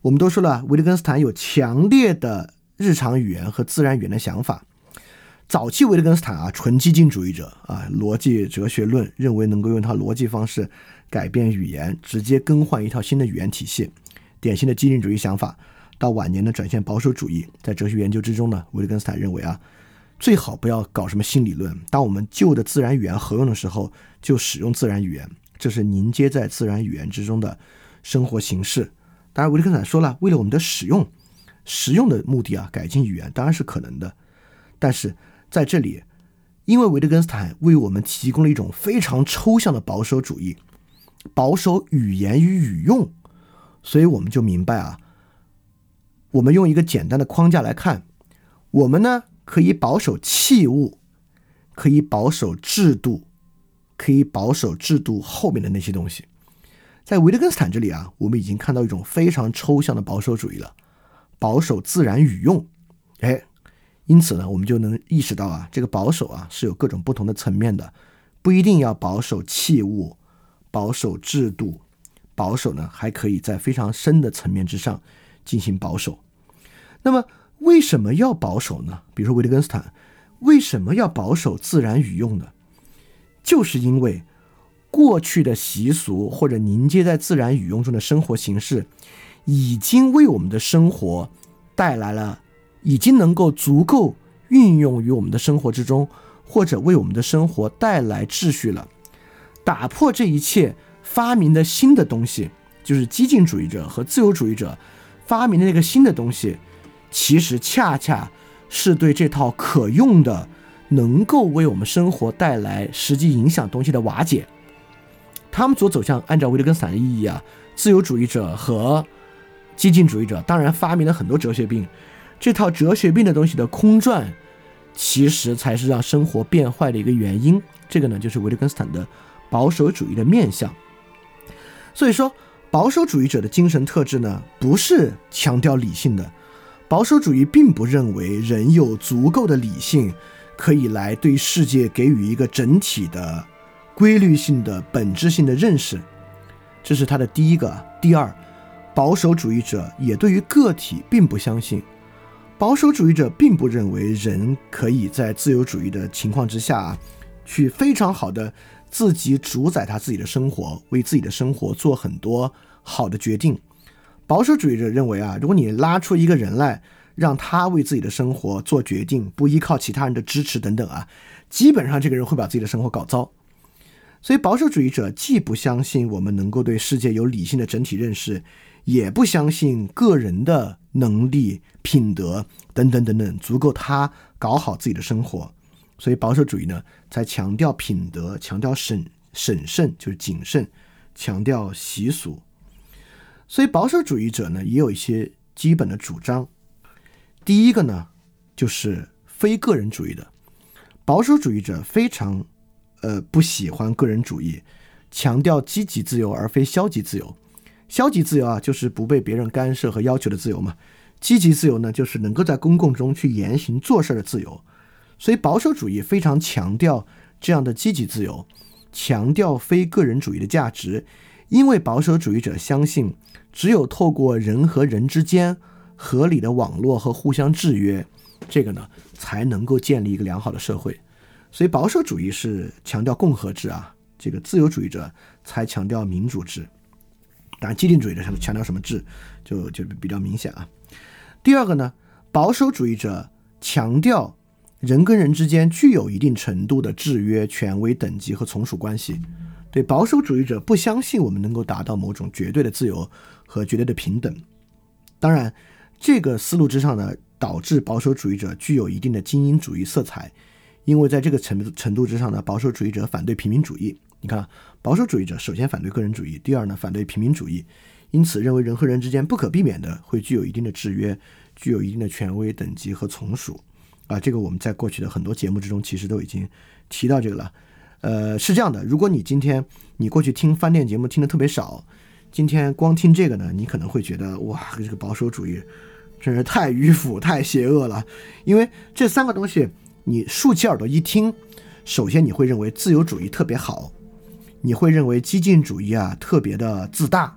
我们都说了，维特根斯坦有强烈的日常语言和自然语言的想法。早期维特根斯坦啊，纯激进主义者啊，逻辑哲学论认为能够用一套逻辑方式改变语言，直接更换一套新的语言体系，典型的激进主义想法。到晚年呢，转向保守主义。在哲学研究之中呢，维特根斯坦认为啊，最好不要搞什么新理论。当我们旧的自然语言合用的时候，就使用自然语言，这是凝结在自然语言之中的生活形式。当然，维特根斯坦说了，为了我们的使用、实用的目的啊，改进语言当然是可能的，但是。在这里，因为维特根斯坦为我们提供了一种非常抽象的保守主义，保守语言与语用，所以我们就明白啊，我们用一个简单的框架来看，我们呢可以保守器物，可以保守制度，可以保守制度后面的那些东西。在维特根斯坦这里啊，我们已经看到一种非常抽象的保守主义了，保守自然语用，哎。因此呢，我们就能意识到啊，这个保守啊是有各种不同的层面的，不一定要保守器物、保守制度，保守呢还可以在非常深的层面之上进行保守。那么为什么要保守呢？比如说维特根斯坦为什么要保守自然语用呢？就是因为过去的习俗或者凝结在自然语用中的生活形式，已经为我们的生活带来了。已经能够足够运用于我们的生活之中，或者为我们的生活带来秩序了。打破这一切发明的新的东西，就是激进主义者和自由主义者发明的那个新的东西，其实恰恰是对这套可用的、能够为我们生活带来实际影响东西的瓦解。他们所走向，按照维特根斯坦的意义啊，自由主义者和激进主义者当然发明了很多哲学病。这套哲学病的东西的空转，其实才是让生活变坏的一个原因。这个呢，就是维特根斯坦的保守主义的面相。所以说，保守主义者的精神特质呢，不是强调理性的，保守主义并不认为人有足够的理性，可以来对世界给予一个整体的、规律性的、本质性的认识。这是他的第一个。第二，保守主义者也对于个体并不相信。保守主义者并不认为人可以在自由主义的情况之下，去非常好的自己主宰他自己的生活，为自己的生活做很多好的决定。保守主义者认为啊，如果你拉出一个人来，让他为自己的生活做决定，不依靠其他人的支持等等啊，基本上这个人会把自己的生活搞糟。所以，保守主义者既不相信我们能够对世界有理性的整体认识，也不相信个人的能力、品德等等等等足够他搞好自己的生活。所以，保守主义呢，才强调品德，强调审审慎，就是谨慎，强调习俗。所以，保守主义者呢，也有一些基本的主张。第一个呢，就是非个人主义的保守主义者非常。呃，不喜欢个人主义，强调积极自由而非消极自由。消极自由啊，就是不被别人干涉和要求的自由嘛。积极自由呢，就是能够在公共中去言行做事的自由。所以保守主义非常强调这样的积极自由，强调非个人主义的价值。因为保守主义者相信，只有透过人和人之间合理的网络和互相制约，这个呢，才能够建立一个良好的社会。所以保守主义是强调共和制啊，这个自由主义者才强调民主制。当然，激进主义者强调什么制，就就比较明显啊。第二个呢，保守主义者强调人跟人之间具有一定程度的制约、权威等级和从属关系。对保守主义者不相信我们能够达到某种绝对的自由和绝对的平等。当然，这个思路之上呢，导致保守主义者具有一定的精英主义色彩。因为在这个程度程度之上呢，保守主义者反对平民主义。你看，保守主义者首先反对个人主义，第二呢反对平民主义，因此认为人和人之间不可避免的会具有一定的制约，具有一定的权威等级和从属。啊，这个我们在过去的很多节目之中其实都已经提到这个了。呃，是这样的，如果你今天你过去听饭店节目听的特别少，今天光听这个呢，你可能会觉得哇，这个保守主义真是太迂腐、太邪恶了，因为这三个东西。你竖起耳朵一听，首先你会认为自由主义特别好，你会认为激进主义啊特别的自大，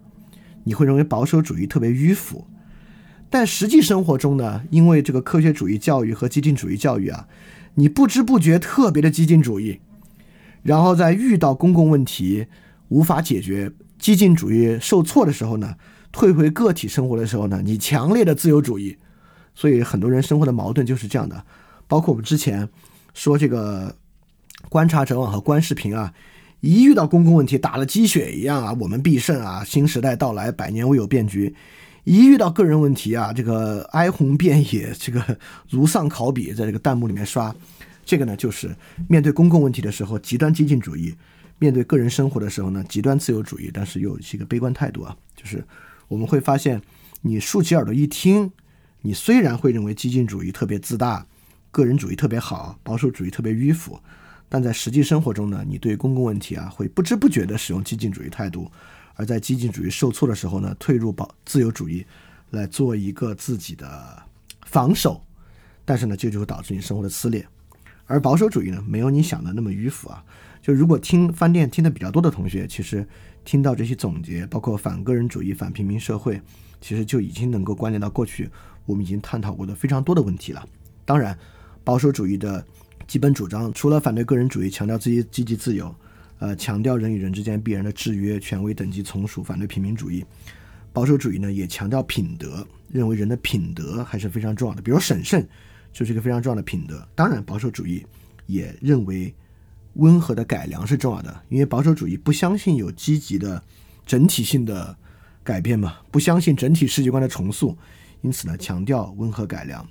你会认为保守主义特别迂腐。但实际生活中呢，因为这个科学主义教育和激进主义教育啊，你不知不觉特别的激进主义，然后在遇到公共问题无法解决、激进主义受挫的时候呢，退回个体生活的时候呢，你强烈的自由主义。所以很多人生活的矛盾就是这样的。包括我们之前说这个观察者网和观视频啊，一遇到公共问题打了鸡血一样啊，我们必胜啊，新时代到来，百年未有变局；一遇到个人问题啊，这个哀鸿遍野，这个如丧考妣，在这个弹幕里面刷。这个呢，就是面对公共问题的时候极端激进主义，面对个人生活的时候呢极端自由主义，但是又是一个悲观态度啊。就是我们会发现，你竖起耳朵一听，你虽然会认为激进主义特别自大。个人主义特别好，保守主义特别迂腐，但在实际生活中呢，你对公共问题啊会不知不觉地使用激进主义态度，而在激进主义受挫的时候呢，退入保自由主义来做一个自己的防守，但是呢，这就会导致你生活的撕裂。而保守主义呢，没有你想的那么迂腐啊。就如果听饭店听的比较多的同学，其实听到这些总结，包括反个人主义、反平民社会，其实就已经能够关联到过去我们已经探讨过的非常多的问题了。当然。保守主义的基本主张，除了反对个人主义，强调自己积极自由，呃，强调人与人之间必然的制约、权威等级从属，反对平民主义。保守主义呢，也强调品德，认为人的品德还是非常重要的，比如审慎就是一个非常重要的品德。当然，保守主义也认为温和的改良是重要的，因为保守主义不相信有积极的整体性的改变嘛，不相信整体世界观的重塑，因此呢，强调温和改良。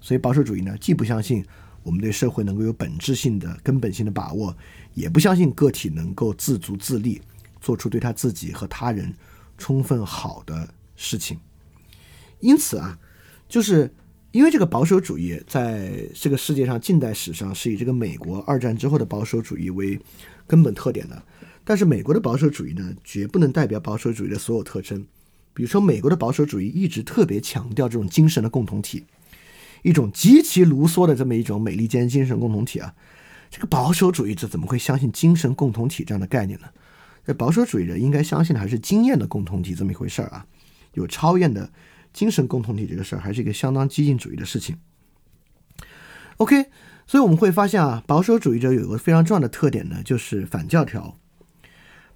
所以保守主义呢，既不相信我们对社会能够有本质性的、根本性的把握，也不相信个体能够自足自立，做出对他自己和他人充分好的事情。因此啊，就是因为这个保守主义在这个世界上近代史上是以这个美国二战之后的保守主义为根本特点的，但是美国的保守主义呢，绝不能代表保守主义的所有特征。比如说美国的保守主义一直特别强调这种精神的共同体，一种极其卢梭的这么一种美利坚精神共同体啊。这个保守主义者怎么会相信精神共同体这样的概念呢？这保守主义者应该相信的还是经验的共同体这么一回事儿啊。有超验的精神共同体这个事儿，还是一个相当激进主义的事情。OK，所以我们会发现啊，保守主义者有个非常重要的特点呢，就是反教条。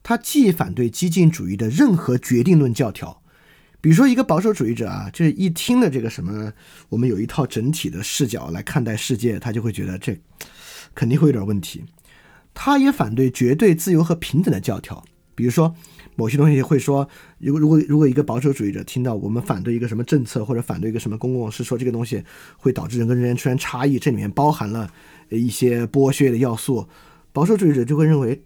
他既反对激进主义的任何决定论教条，比如说一个保守主义者啊，就是一听的这个什么，我们有一套整体的视角来看待世界，他就会觉得这肯定会有点问题。他也反对绝对自由和平等的教条，比如说。某些东西会说，如果如果如果一个保守主义者听到我们反对一个什么政策或者反对一个什么公共是说这个东西会导致人跟人之间出现差异，这里面包含了一些剥削的要素，保守主义者就会认为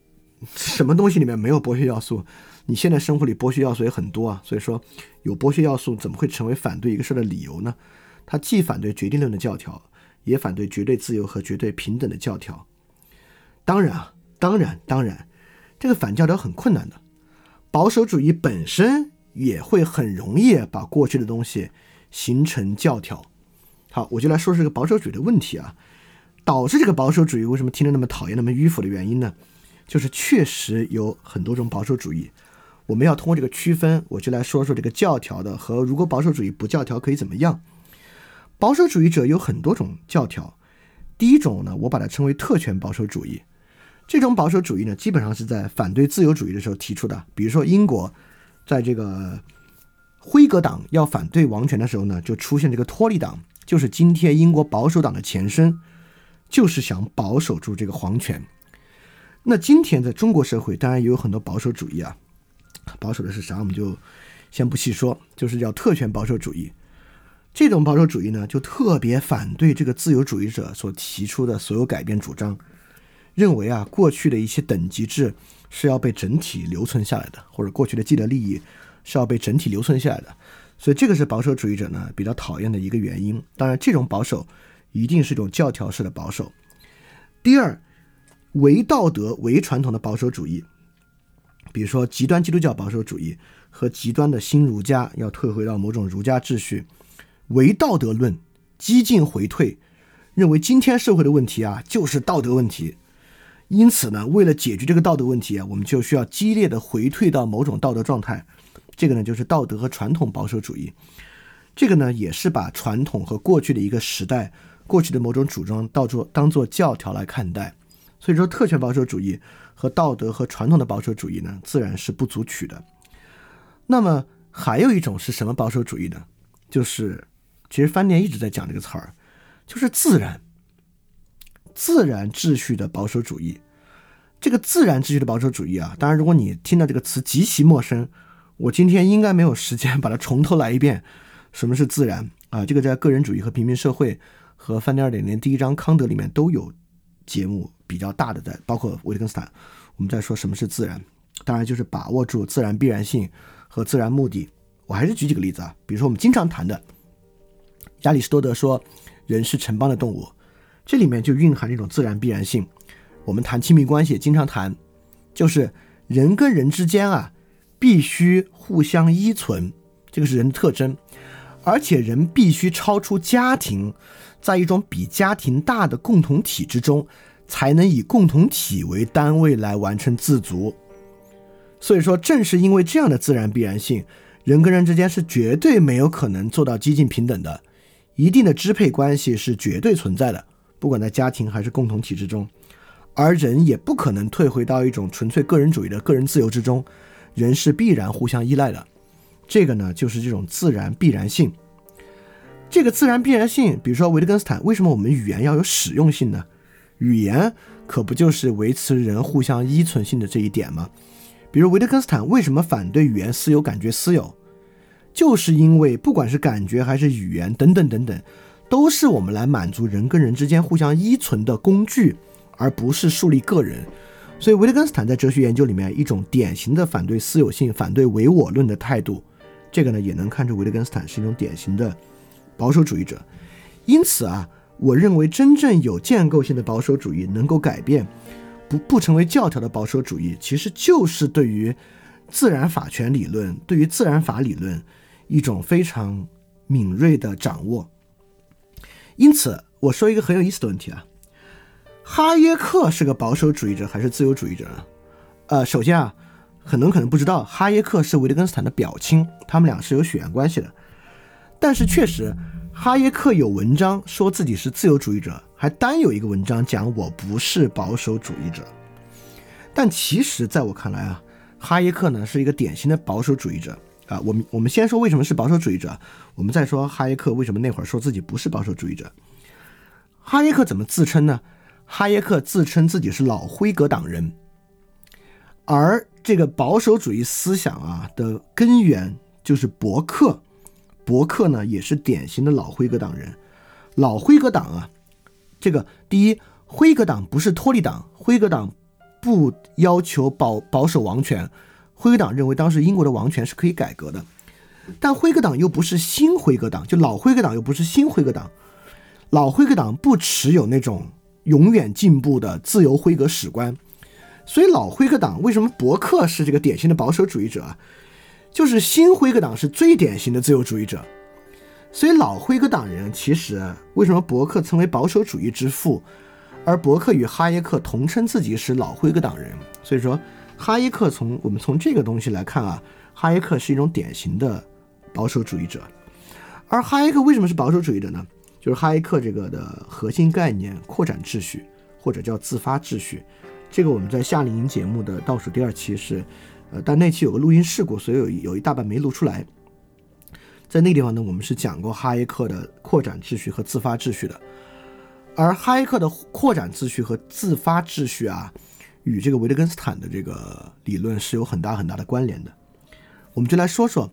什么东西里面没有剥削要素？你现在生活里剥削要素也很多啊，所以说有剥削要素怎么会成为反对一个事的理由呢？他既反对决定论的教条，也反对绝对自由和绝对平等的教条。当然啊，当然当然，这个反教条很困难的。保守主义本身也会很容易把过去的东西形成教条。好，我就来说说这个保守主义的问题啊，导致这个保守主义为什么听着那么讨厌、那么迂腐的原因呢？就是确实有很多种保守主义。我们要通过这个区分，我就来说说这个教条的和如果保守主义不教条可以怎么样。保守主义者有很多种教条，第一种呢，我把它称为特权保守主义。这种保守主义呢，基本上是在反对自由主义的时候提出的。比如说，英国在这个辉格党要反对王权的时候呢，就出现这个托利党，就是今天英国保守党的前身，就是想保守住这个皇权。那今天在中国社会，当然也有很多保守主义啊，保守的是啥，我们就先不细说，就是叫特权保守主义。这种保守主义呢，就特别反对这个自由主义者所提出的所有改变主张。认为啊，过去的一些等级制是要被整体留存下来的，或者过去的既得利益是要被整体留存下来的，所以这个是保守主义者呢比较讨厌的一个原因。当然，这种保守一定是一种教条式的保守。第二，唯道德、唯传统的保守主义，比如说极端基督教保守主义和极端的新儒家，要退回到某种儒家秩序，唯道德论，激进回退，认为今天社会的问题啊就是道德问题。因此呢，为了解决这个道德问题啊，我们就需要激烈的回退到某种道德状态。这个呢，就是道德和传统保守主义。这个呢，也是把传统和过去的一个时代、过去的某种主张当做当做教条来看待。所以说，特权保守主义和道德和传统的保守主义呢，自然是不足取的。那么还有一种是什么保守主义呢？就是其实翻店一直在讲这个词儿，就是自然。自然秩序的保守主义，这个自然秩序的保守主义啊，当然，如果你听到这个词极其陌生，我今天应该没有时间把它从头来一遍。什么是自然啊？这个在个人主义和平民社会和范迪二点零第一章康德里面都有节目比较大的在，包括维特根斯坦。我们在说什么是自然，当然就是把握住自然必然性和自然目的。我还是举几个例子啊，比如说我们经常谈的亚里士多德说人是城邦的动物。这里面就蕴含这种自然必然性。我们谈亲密关系，经常谈，就是人跟人之间啊，必须互相依存，这个是人的特征。而且人必须超出家庭，在一种比家庭大的共同体之中，才能以共同体为单位来完成自足。所以说，正是因为这样的自然必然性，人跟人之间是绝对没有可能做到激进平等的，一定的支配关系是绝对存在的。不管在家庭还是共同体之中，而人也不可能退回到一种纯粹个人主义的个人自由之中，人是必然互相依赖的。这个呢，就是这种自然必然性。这个自然必然性，比如说维特根斯坦，为什么我们语言要有实用性呢？语言可不就是维持人互相依存性的这一点吗？比如维特根斯坦为什么反对语言私有、感觉私有，就是因为不管是感觉还是语言等等等等。都是我们来满足人跟人之间互相依存的工具，而不是树立个人。所以，维特根斯坦在哲学研究里面一种典型的反对私有性、反对唯我论的态度，这个呢也能看出维特根斯坦是一种典型的保守主义者。因此啊，我认为真正有建构性的保守主义能够改变不不成为教条的保守主义，其实就是对于自然法权理论，对于自然法理论一种非常敏锐的掌握。因此，我说一个很有意思的问题啊，哈耶克是个保守主义者还是自由主义者？呃，首先啊，很多人可能不知道，哈耶克是维特根斯坦的表亲，他们俩是有血缘关系的。但是确实，哈耶克有文章说自己是自由主义者，还单有一个文章讲我不是保守主义者。但其实，在我看来啊，哈耶克呢是一个典型的保守主义者啊。我们我们先说为什么是保守主义者，我们再说哈耶克为什么那会儿说自己不是保守主义者。哈耶克怎么自称呢？哈耶克自称自己是老辉格党人，而这个保守主义思想啊的根源就是伯克。伯克呢也是典型的老辉格党人。老辉格党啊，这个第一，辉格党不是托利党，辉格党不要求保保守王权。辉格党认为当时英国的王权是可以改革的，但辉格党又不是新辉格党，就老辉格党又不是新辉格党。老辉格党不持有那种永远进步的自由辉格史观，所以老辉格党为什么伯克是这个典型的保守主义者啊？就是新辉格党是最典型的自由主义者，所以老辉格党人其实为什么伯克称为保守主义之父，而伯克与哈耶克同称自己是老辉格党人，所以说哈耶克从我们从这个东西来看啊，哈耶克是一种典型的保守主义者，而哈耶克为什么是保守主义者呢？就是哈耶克这个的核心概念扩展秩序或者叫自发秩序，这个我们在夏令营节目的倒数第二期是。呃，但那期有个录音事故，所以有有一大半没录出来。在那个地方呢，我们是讲过哈耶克的扩展秩序和自发秩序的。而哈耶克的扩展秩序和自发秩序啊，与这个维特根斯坦的这个理论是有很大很大的关联的。我们就来说说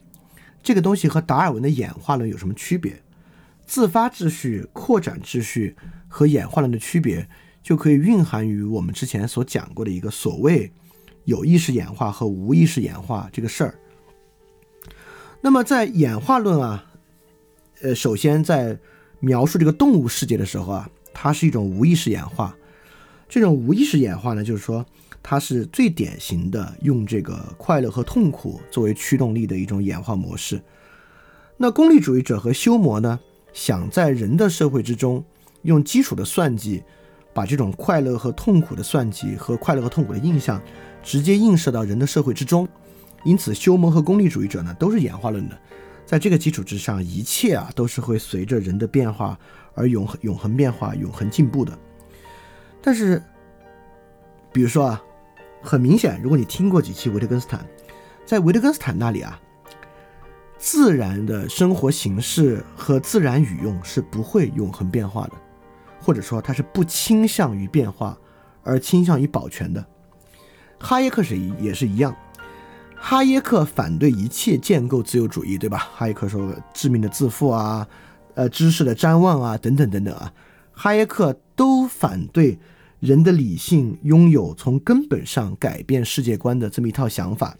这个东西和达尔文的演化论有什么区别。自发秩序、扩展秩序和演化论的区别，就可以蕴含于我们之前所讲过的一个所谓。有意识演化和无意识演化这个事儿，那么在演化论啊，呃，首先在描述这个动物世界的时候啊，它是一种无意识演化。这种无意识演化呢，就是说它是最典型的用这个快乐和痛苦作为驱动力的一种演化模式。那功利主义者和修魔呢，想在人的社会之中用基础的算计，把这种快乐和痛苦的算计和快乐和痛苦的印象。直接映射到人的社会之中，因此修魔和功利主义者呢都是演化论的，在这个基础之上，一切啊都是会随着人的变化而永恒永恒变化、永恒进步的。但是，比如说啊，很明显，如果你听过几期维特根斯坦，在维特根斯坦那里啊，自然的生活形式和自然语用是不会永恒变化的，或者说它是不倾向于变化，而倾向于保全的。哈耶克是也是一样，哈耶克反对一切建构自由主义，对吧？哈耶克说致命的自负啊，呃，知识的瞻望啊，等等等等啊，哈耶克都反对人的理性拥有从根本上改变世界观的这么一套想法。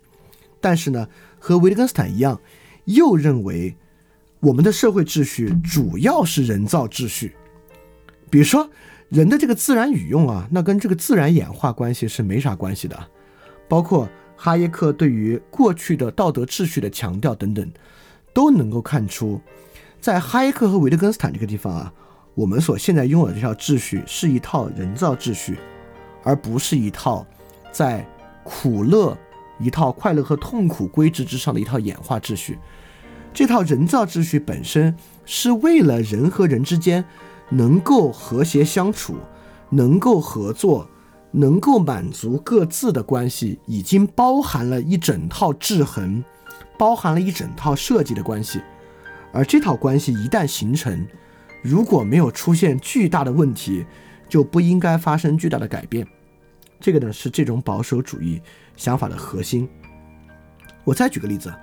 但是呢，和维特根斯坦一样，又认为我们的社会秩序主要是人造秩序，比如说。人的这个自然语用啊，那跟这个自然演化关系是没啥关系的。包括哈耶克对于过去的道德秩序的强调等等，都能够看出，在哈耶克和维特根斯坦这个地方啊，我们所现在拥有的这套秩序是一套人造秩序，而不是一套在苦乐、一套快乐和痛苦规制之上的一套演化秩序。这套人造秩序本身是为了人和人之间。能够和谐相处，能够合作，能够满足各自的关系，已经包含了一整套制衡，包含了一整套设计的关系。而这套关系一旦形成，如果没有出现巨大的问题，就不应该发生巨大的改变。这个呢是这种保守主义想法的核心。我再举个例子，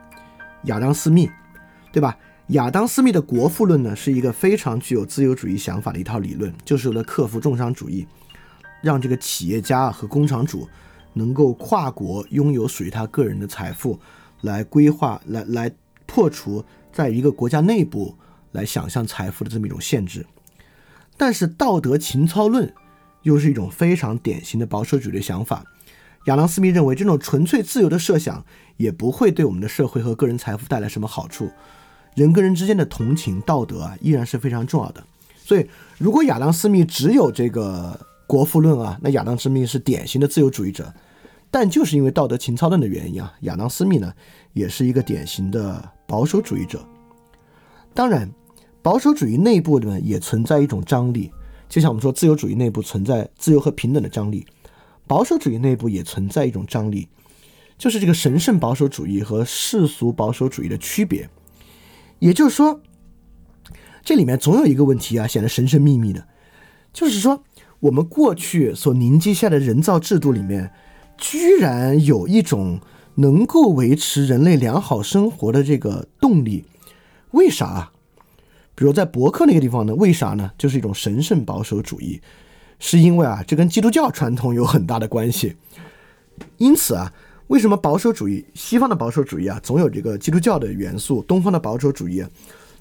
亚当·斯密，对吧？亚当·斯密的国富论呢，是一个非常具有自由主义想法的一套理论，就是为了克服重商主义，让这个企业家和工厂主能够跨国拥有属于他个人的财富，来规划、来来破除在一个国家内部来想象财富的这么一种限制。但是道德情操论又是一种非常典型的保守主义的想法，亚当·斯密认为，这种纯粹自由的设想也不会对我们的社会和个人财富带来什么好处。人跟人之间的同情、道德啊，依然是非常重要的。所以，如果亚当·斯密只有这个国富论啊，那亚当·斯密是典型的自由主义者。但就是因为道德情操论的原因啊，亚当·斯密呢，也是一个典型的保守主义者。当然，保守主义内部呢，也存在一种张力，就像我们说自由主义内部存在自由和平等的张力。保守主义内部也存在一种张力，就是这个神圣保守主义和世俗保守主义的区别。也就是说，这里面总有一个问题啊，显得神神秘秘的，就是说，我们过去所凝结下的人造制度里面，居然有一种能够维持人类良好生活的这个动力，为啥啊？比如在博客那个地方呢？为啥呢？就是一种神圣保守主义。是因为啊，这跟基督教传统有很大的关系。因此啊，为什么保守主义、西方的保守主义啊，总有这个基督教的元素；东方的保守主义啊，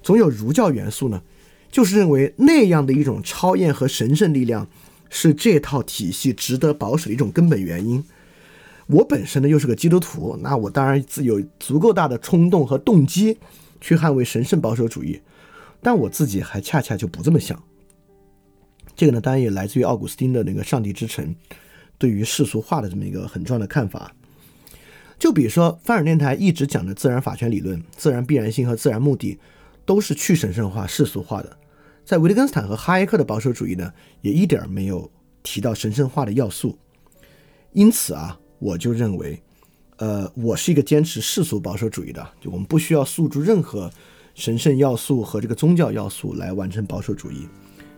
总有儒教元素呢？就是认为那样的一种超验和神圣力量是这套体系值得保守的一种根本原因。我本身呢又是个基督徒，那我当然自有足够大的冲动和动机去捍卫神圣保守主义，但我自己还恰恰就不这么想。这个呢，当然也来自于奥古斯丁的那个《上帝之城》对于世俗化的这么一个很重要的看法。就比如说，范尔电台一直讲的自然法权理论、自然必然性和自然目的，都是去神圣化、世俗化的。在维特根斯坦和哈耶克的保守主义呢，也一点没有提到神圣化的要素。因此啊，我就认为，呃，我是一个坚持世俗保守主义的，就我们不需要诉诸任何神圣要素和这个宗教要素来完成保守主义。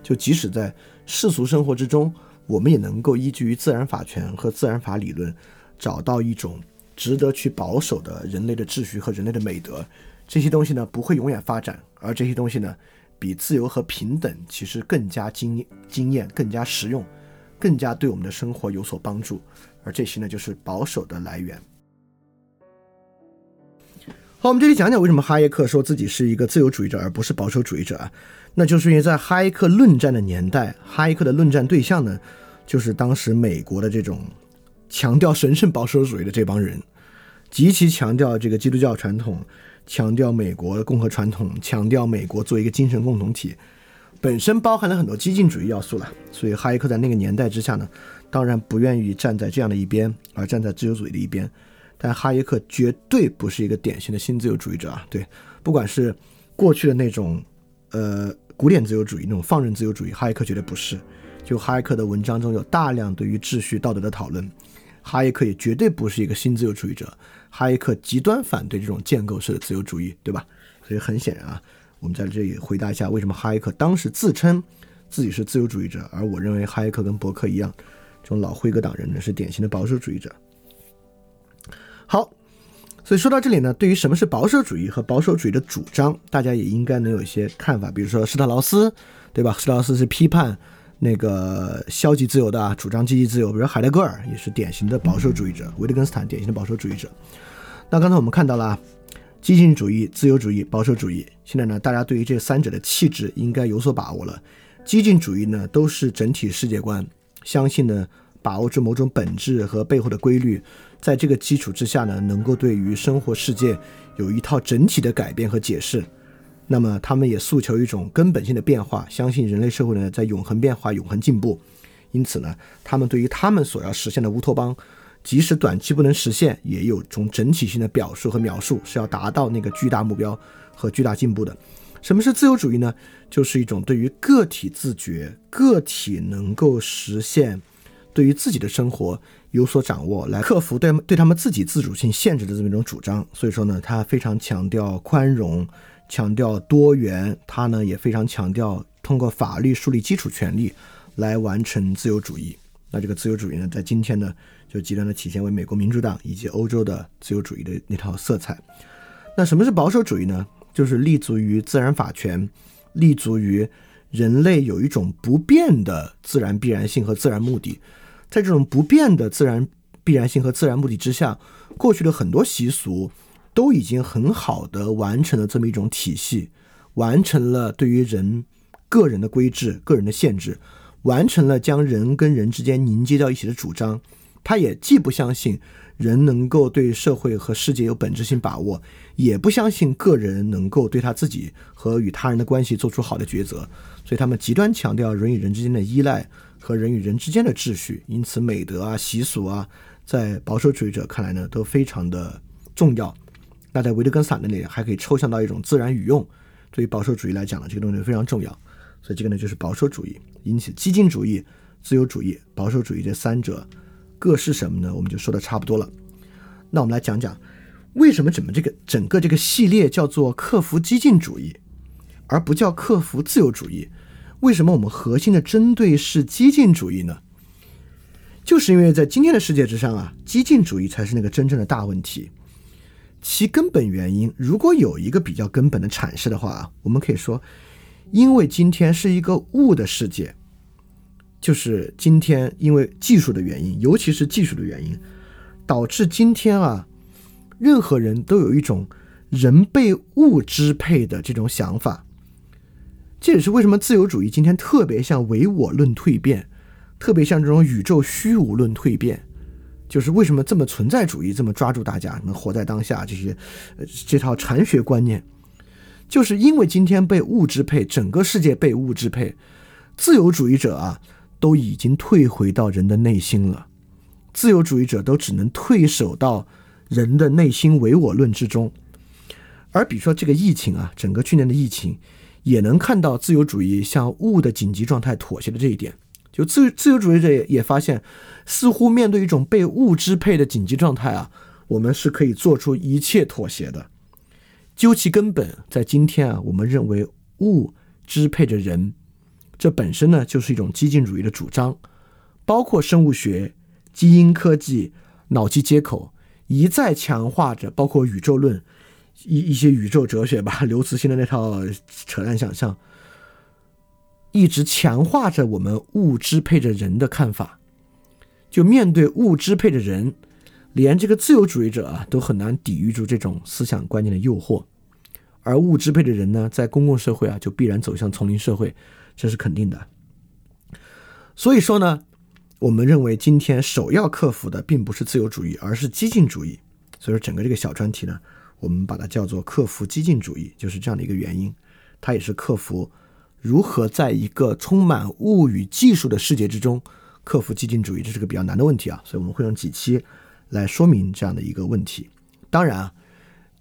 就即使在世俗生活之中，我们也能够依据于自然法权和自然法理论，找到一种值得去保守的人类的秩序和人类的美德。这些东西呢，不会永远发展，而这些东西呢，比自由和平等其实更加经经验、更加实用、更加对我们的生活有所帮助。而这些呢，就是保守的来源。好，我们这里讲讲为什么哈耶克说自己是一个自由主义者而不是保守主义者啊？那就是因为在哈耶克论战的年代，哈耶克的论战对象呢，就是当时美国的这种强调神圣保守主义的这帮人，极其强调这个基督教传统，强调美国共和传统，强调美国作为一个精神共同体，本身包含了很多激进主义要素了。所以哈耶克在那个年代之下呢，当然不愿意站在这样的一边，而站在自由主义的一边。但哈耶克绝对不是一个典型的新自由主义者啊，对，不管是过去的那种。呃，古典自由主义那种放任自由主义，哈耶克绝对不是。就哈耶克的文章中有大量对于秩序道德的讨论，哈耶克也绝对不是一个新自由主义者。哈耶克极端反对这种建构式的自由主义，对吧？所以很显然啊，我们在这里回答一下，为什么哈耶克当时自称自己是自由主义者，而我认为哈耶克跟伯克一样，这种老辉格党人呢是典型的保守主义者。好。所以说到这里呢，对于什么是保守主义和保守主义的主张，大家也应该能有一些看法。比如说施特劳斯，对吧？施特劳斯是批判那个消极自由的，主张积极自由。比如海德格尔也是典型的保守主义者，维特根斯坦典型的保守主义者。那刚才我们看到了激进主义、自由主义、保守主义。现在呢，大家对于这三者的气质应该有所把握了。激进主义呢，都是整体世界观，相信呢，把握住某种本质和背后的规律。在这个基础之下呢，能够对于生活世界有一套整体的改变和解释。那么，他们也诉求一种根本性的变化，相信人类社会呢在永恒变化、永恒进步。因此呢，他们对于他们所要实现的乌托邦，即使短期不能实现，也有种整体性的表述和描述，是要达到那个巨大目标和巨大进步的。什么是自由主义呢？就是一种对于个体自觉、个体能够实现对于自己的生活。有所掌握，来克服对对他们自己自主性限制的这么一种主张。所以说呢，他非常强调宽容，强调多元。他呢也非常强调通过法律树立基础权利来完成自由主义。那这个自由主义呢，在今天呢，就极端的体现为美国民主党以及欧洲的自由主义的那套色彩。那什么是保守主义呢？就是立足于自然法权，立足于人类有一种不变的自然必然性和自然目的。在这种不变的自然必然性和自然目的之下，过去的很多习俗都已经很好的完成了这么一种体系，完成了对于人个人的规制、个人的限制，完成了将人跟人之间凝结到一起的主张，他也既不相信人能够对社会和世界有本质性把握，也不相信个人能够对他自己和与他人的关系做出好的抉择。所以他们极端强调人与人之间的依赖和人与人之间的秩序。因此，美德啊、习俗啊，在保守主义者看来呢，都非常的重要。那在维特根斯坦那里，还可以抽象到一种自然语用。对于保守主义来讲呢，这个东西非常重要。所以这个呢，就是保守主义。因此，激进主义、自由主义、保守主义这三者各是什么呢？我们就说的差不多了。那我们来讲讲，为什么整个这个整个这个系列叫做克服激进主义，而不叫克服自由主义？为什么我们核心的针对是激进主义呢？就是因为在今天的世界之上啊，激进主义才是那个真正的大问题。其根本原因，如果有一个比较根本的阐释的话啊，我们可以说。因为今天是一个物的世界，就是今天因为技术的原因，尤其是技术的原因，导致今天啊，任何人都有一种人被物支配的这种想法。这也是为什么自由主义今天特别像唯我论蜕变，特别像这种宇宙虚无论蜕变，就是为什么这么存在主义这么抓住大家能活在当下这些这套禅学观念。就是因为今天被物支配，整个世界被物支配，自由主义者啊都已经退回到人的内心了，自由主义者都只能退守到人的内心唯我论之中。而比如说这个疫情啊，整个去年的疫情，也能看到自由主义向物的紧急状态妥协的这一点。就自自由主义者也发现，似乎面对一种被物支配的紧急状态啊，我们是可以做出一切妥协的。究其根本，在今天啊，我们认为物支配着人，这本身呢就是一种激进主义的主张，包括生物学、基因科技、脑机接口，一再强化着，包括宇宙论一一些宇宙哲学吧，刘慈欣的那套扯淡想象，一直强化着我们物支配着人的看法。就面对物支配着人，连这个自由主义者啊都很难抵御住这种思想观念的诱惑。而物支配的人呢，在公共社会啊，就必然走向丛林社会，这是肯定的。所以说呢，我们认为今天首要克服的并不是自由主义，而是激进主义。所以说，整个这个小专题呢，我们把它叫做克服激进主义，就是这样的一个原因。它也是克服如何在一个充满物与技术的世界之中克服激进主义，这是个比较难的问题啊。所以我们会用几期来说明这样的一个问题。当然啊。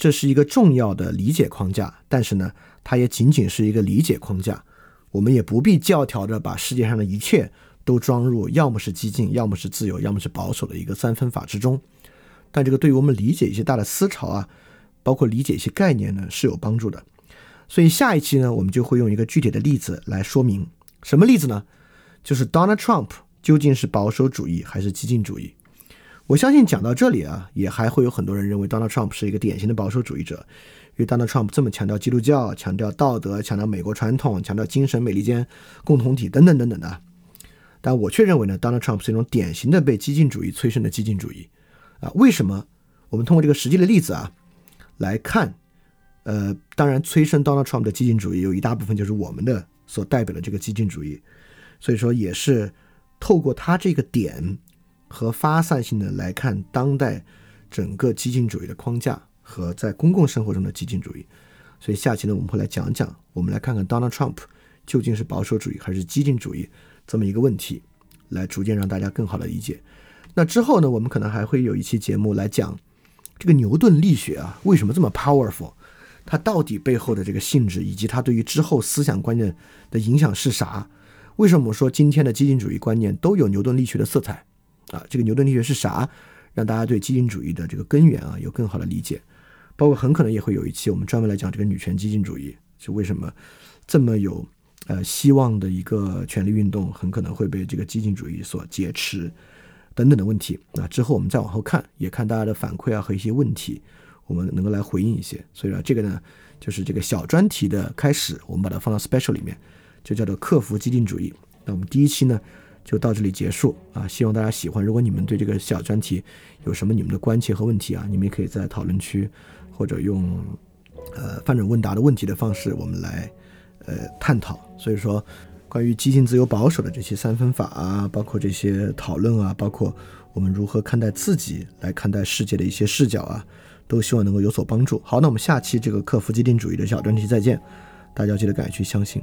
这是一个重要的理解框架，但是呢，它也仅仅是一个理解框架。我们也不必教条的把世界上的一切都装入要么是激进，要么是自由，要么是保守的一个三分法之中。但这个对于我们理解一些大的思潮啊，包括理解一些概念呢，是有帮助的。所以下一期呢，我们就会用一个具体的例子来说明什么例子呢？就是 Donald Trump 究竟是保守主义还是激进主义？我相信讲到这里啊，也还会有很多人认为 Donald Trump 是一个典型的保守主义者，因为 Donald Trump 这么强调基督教、强调道德、强调美国传统、强调精神美利坚共同体等等等等的。但我却认为呢，Donald Trump 是一种典型的被激进主义催生的激进主义啊。为什么？我们通过这个实际的例子啊来看，呃，当然催生 Donald Trump 的激进主义有一大部分就是我们的所代表的这个激进主义，所以说也是透过他这个点。和发散性的来看当代整个激进主义的框架和在公共生活中的激进主义，所以下期呢我们会来讲讲，我们来看看 Donald Trump 究竟是保守主义还是激进主义这么一个问题，来逐渐让大家更好的理解。那之后呢，我们可能还会有一期节目来讲这个牛顿力学啊为什么这么 powerful，它到底背后的这个性质以及它对于之后思想观念的影响是啥？为什么我说今天的激进主义观念都有牛顿力学的色彩？啊，这个牛顿力学是啥？让大家对激进主义的这个根源啊有更好的理解。包括很可能也会有一期我们专门来讲这个女权激进主义是为什么这么有呃希望的一个权利运动，很可能会被这个激进主义所劫持等等的问题。那之后我们再往后看，也看大家的反馈啊和一些问题，我们能够来回应一些。所以啊，这个呢就是这个小专题的开始，我们把它放到 special 里面，就叫做克服激进主义。那我们第一期呢？就到这里结束啊！希望大家喜欢。如果你们对这个小专题有什么你们的关切和问题啊，你们也可以在讨论区或者用呃翻转问答的问题的方式，我们来呃探讨。所以说，关于激进、自由、保守的这些三分法啊，包括这些讨论啊，包括我们如何看待自己，来看待世界的一些视角啊，都希望能够有所帮助。好，那我们下期这个克服既定主义的小专题再见，大家记得敢于去相信。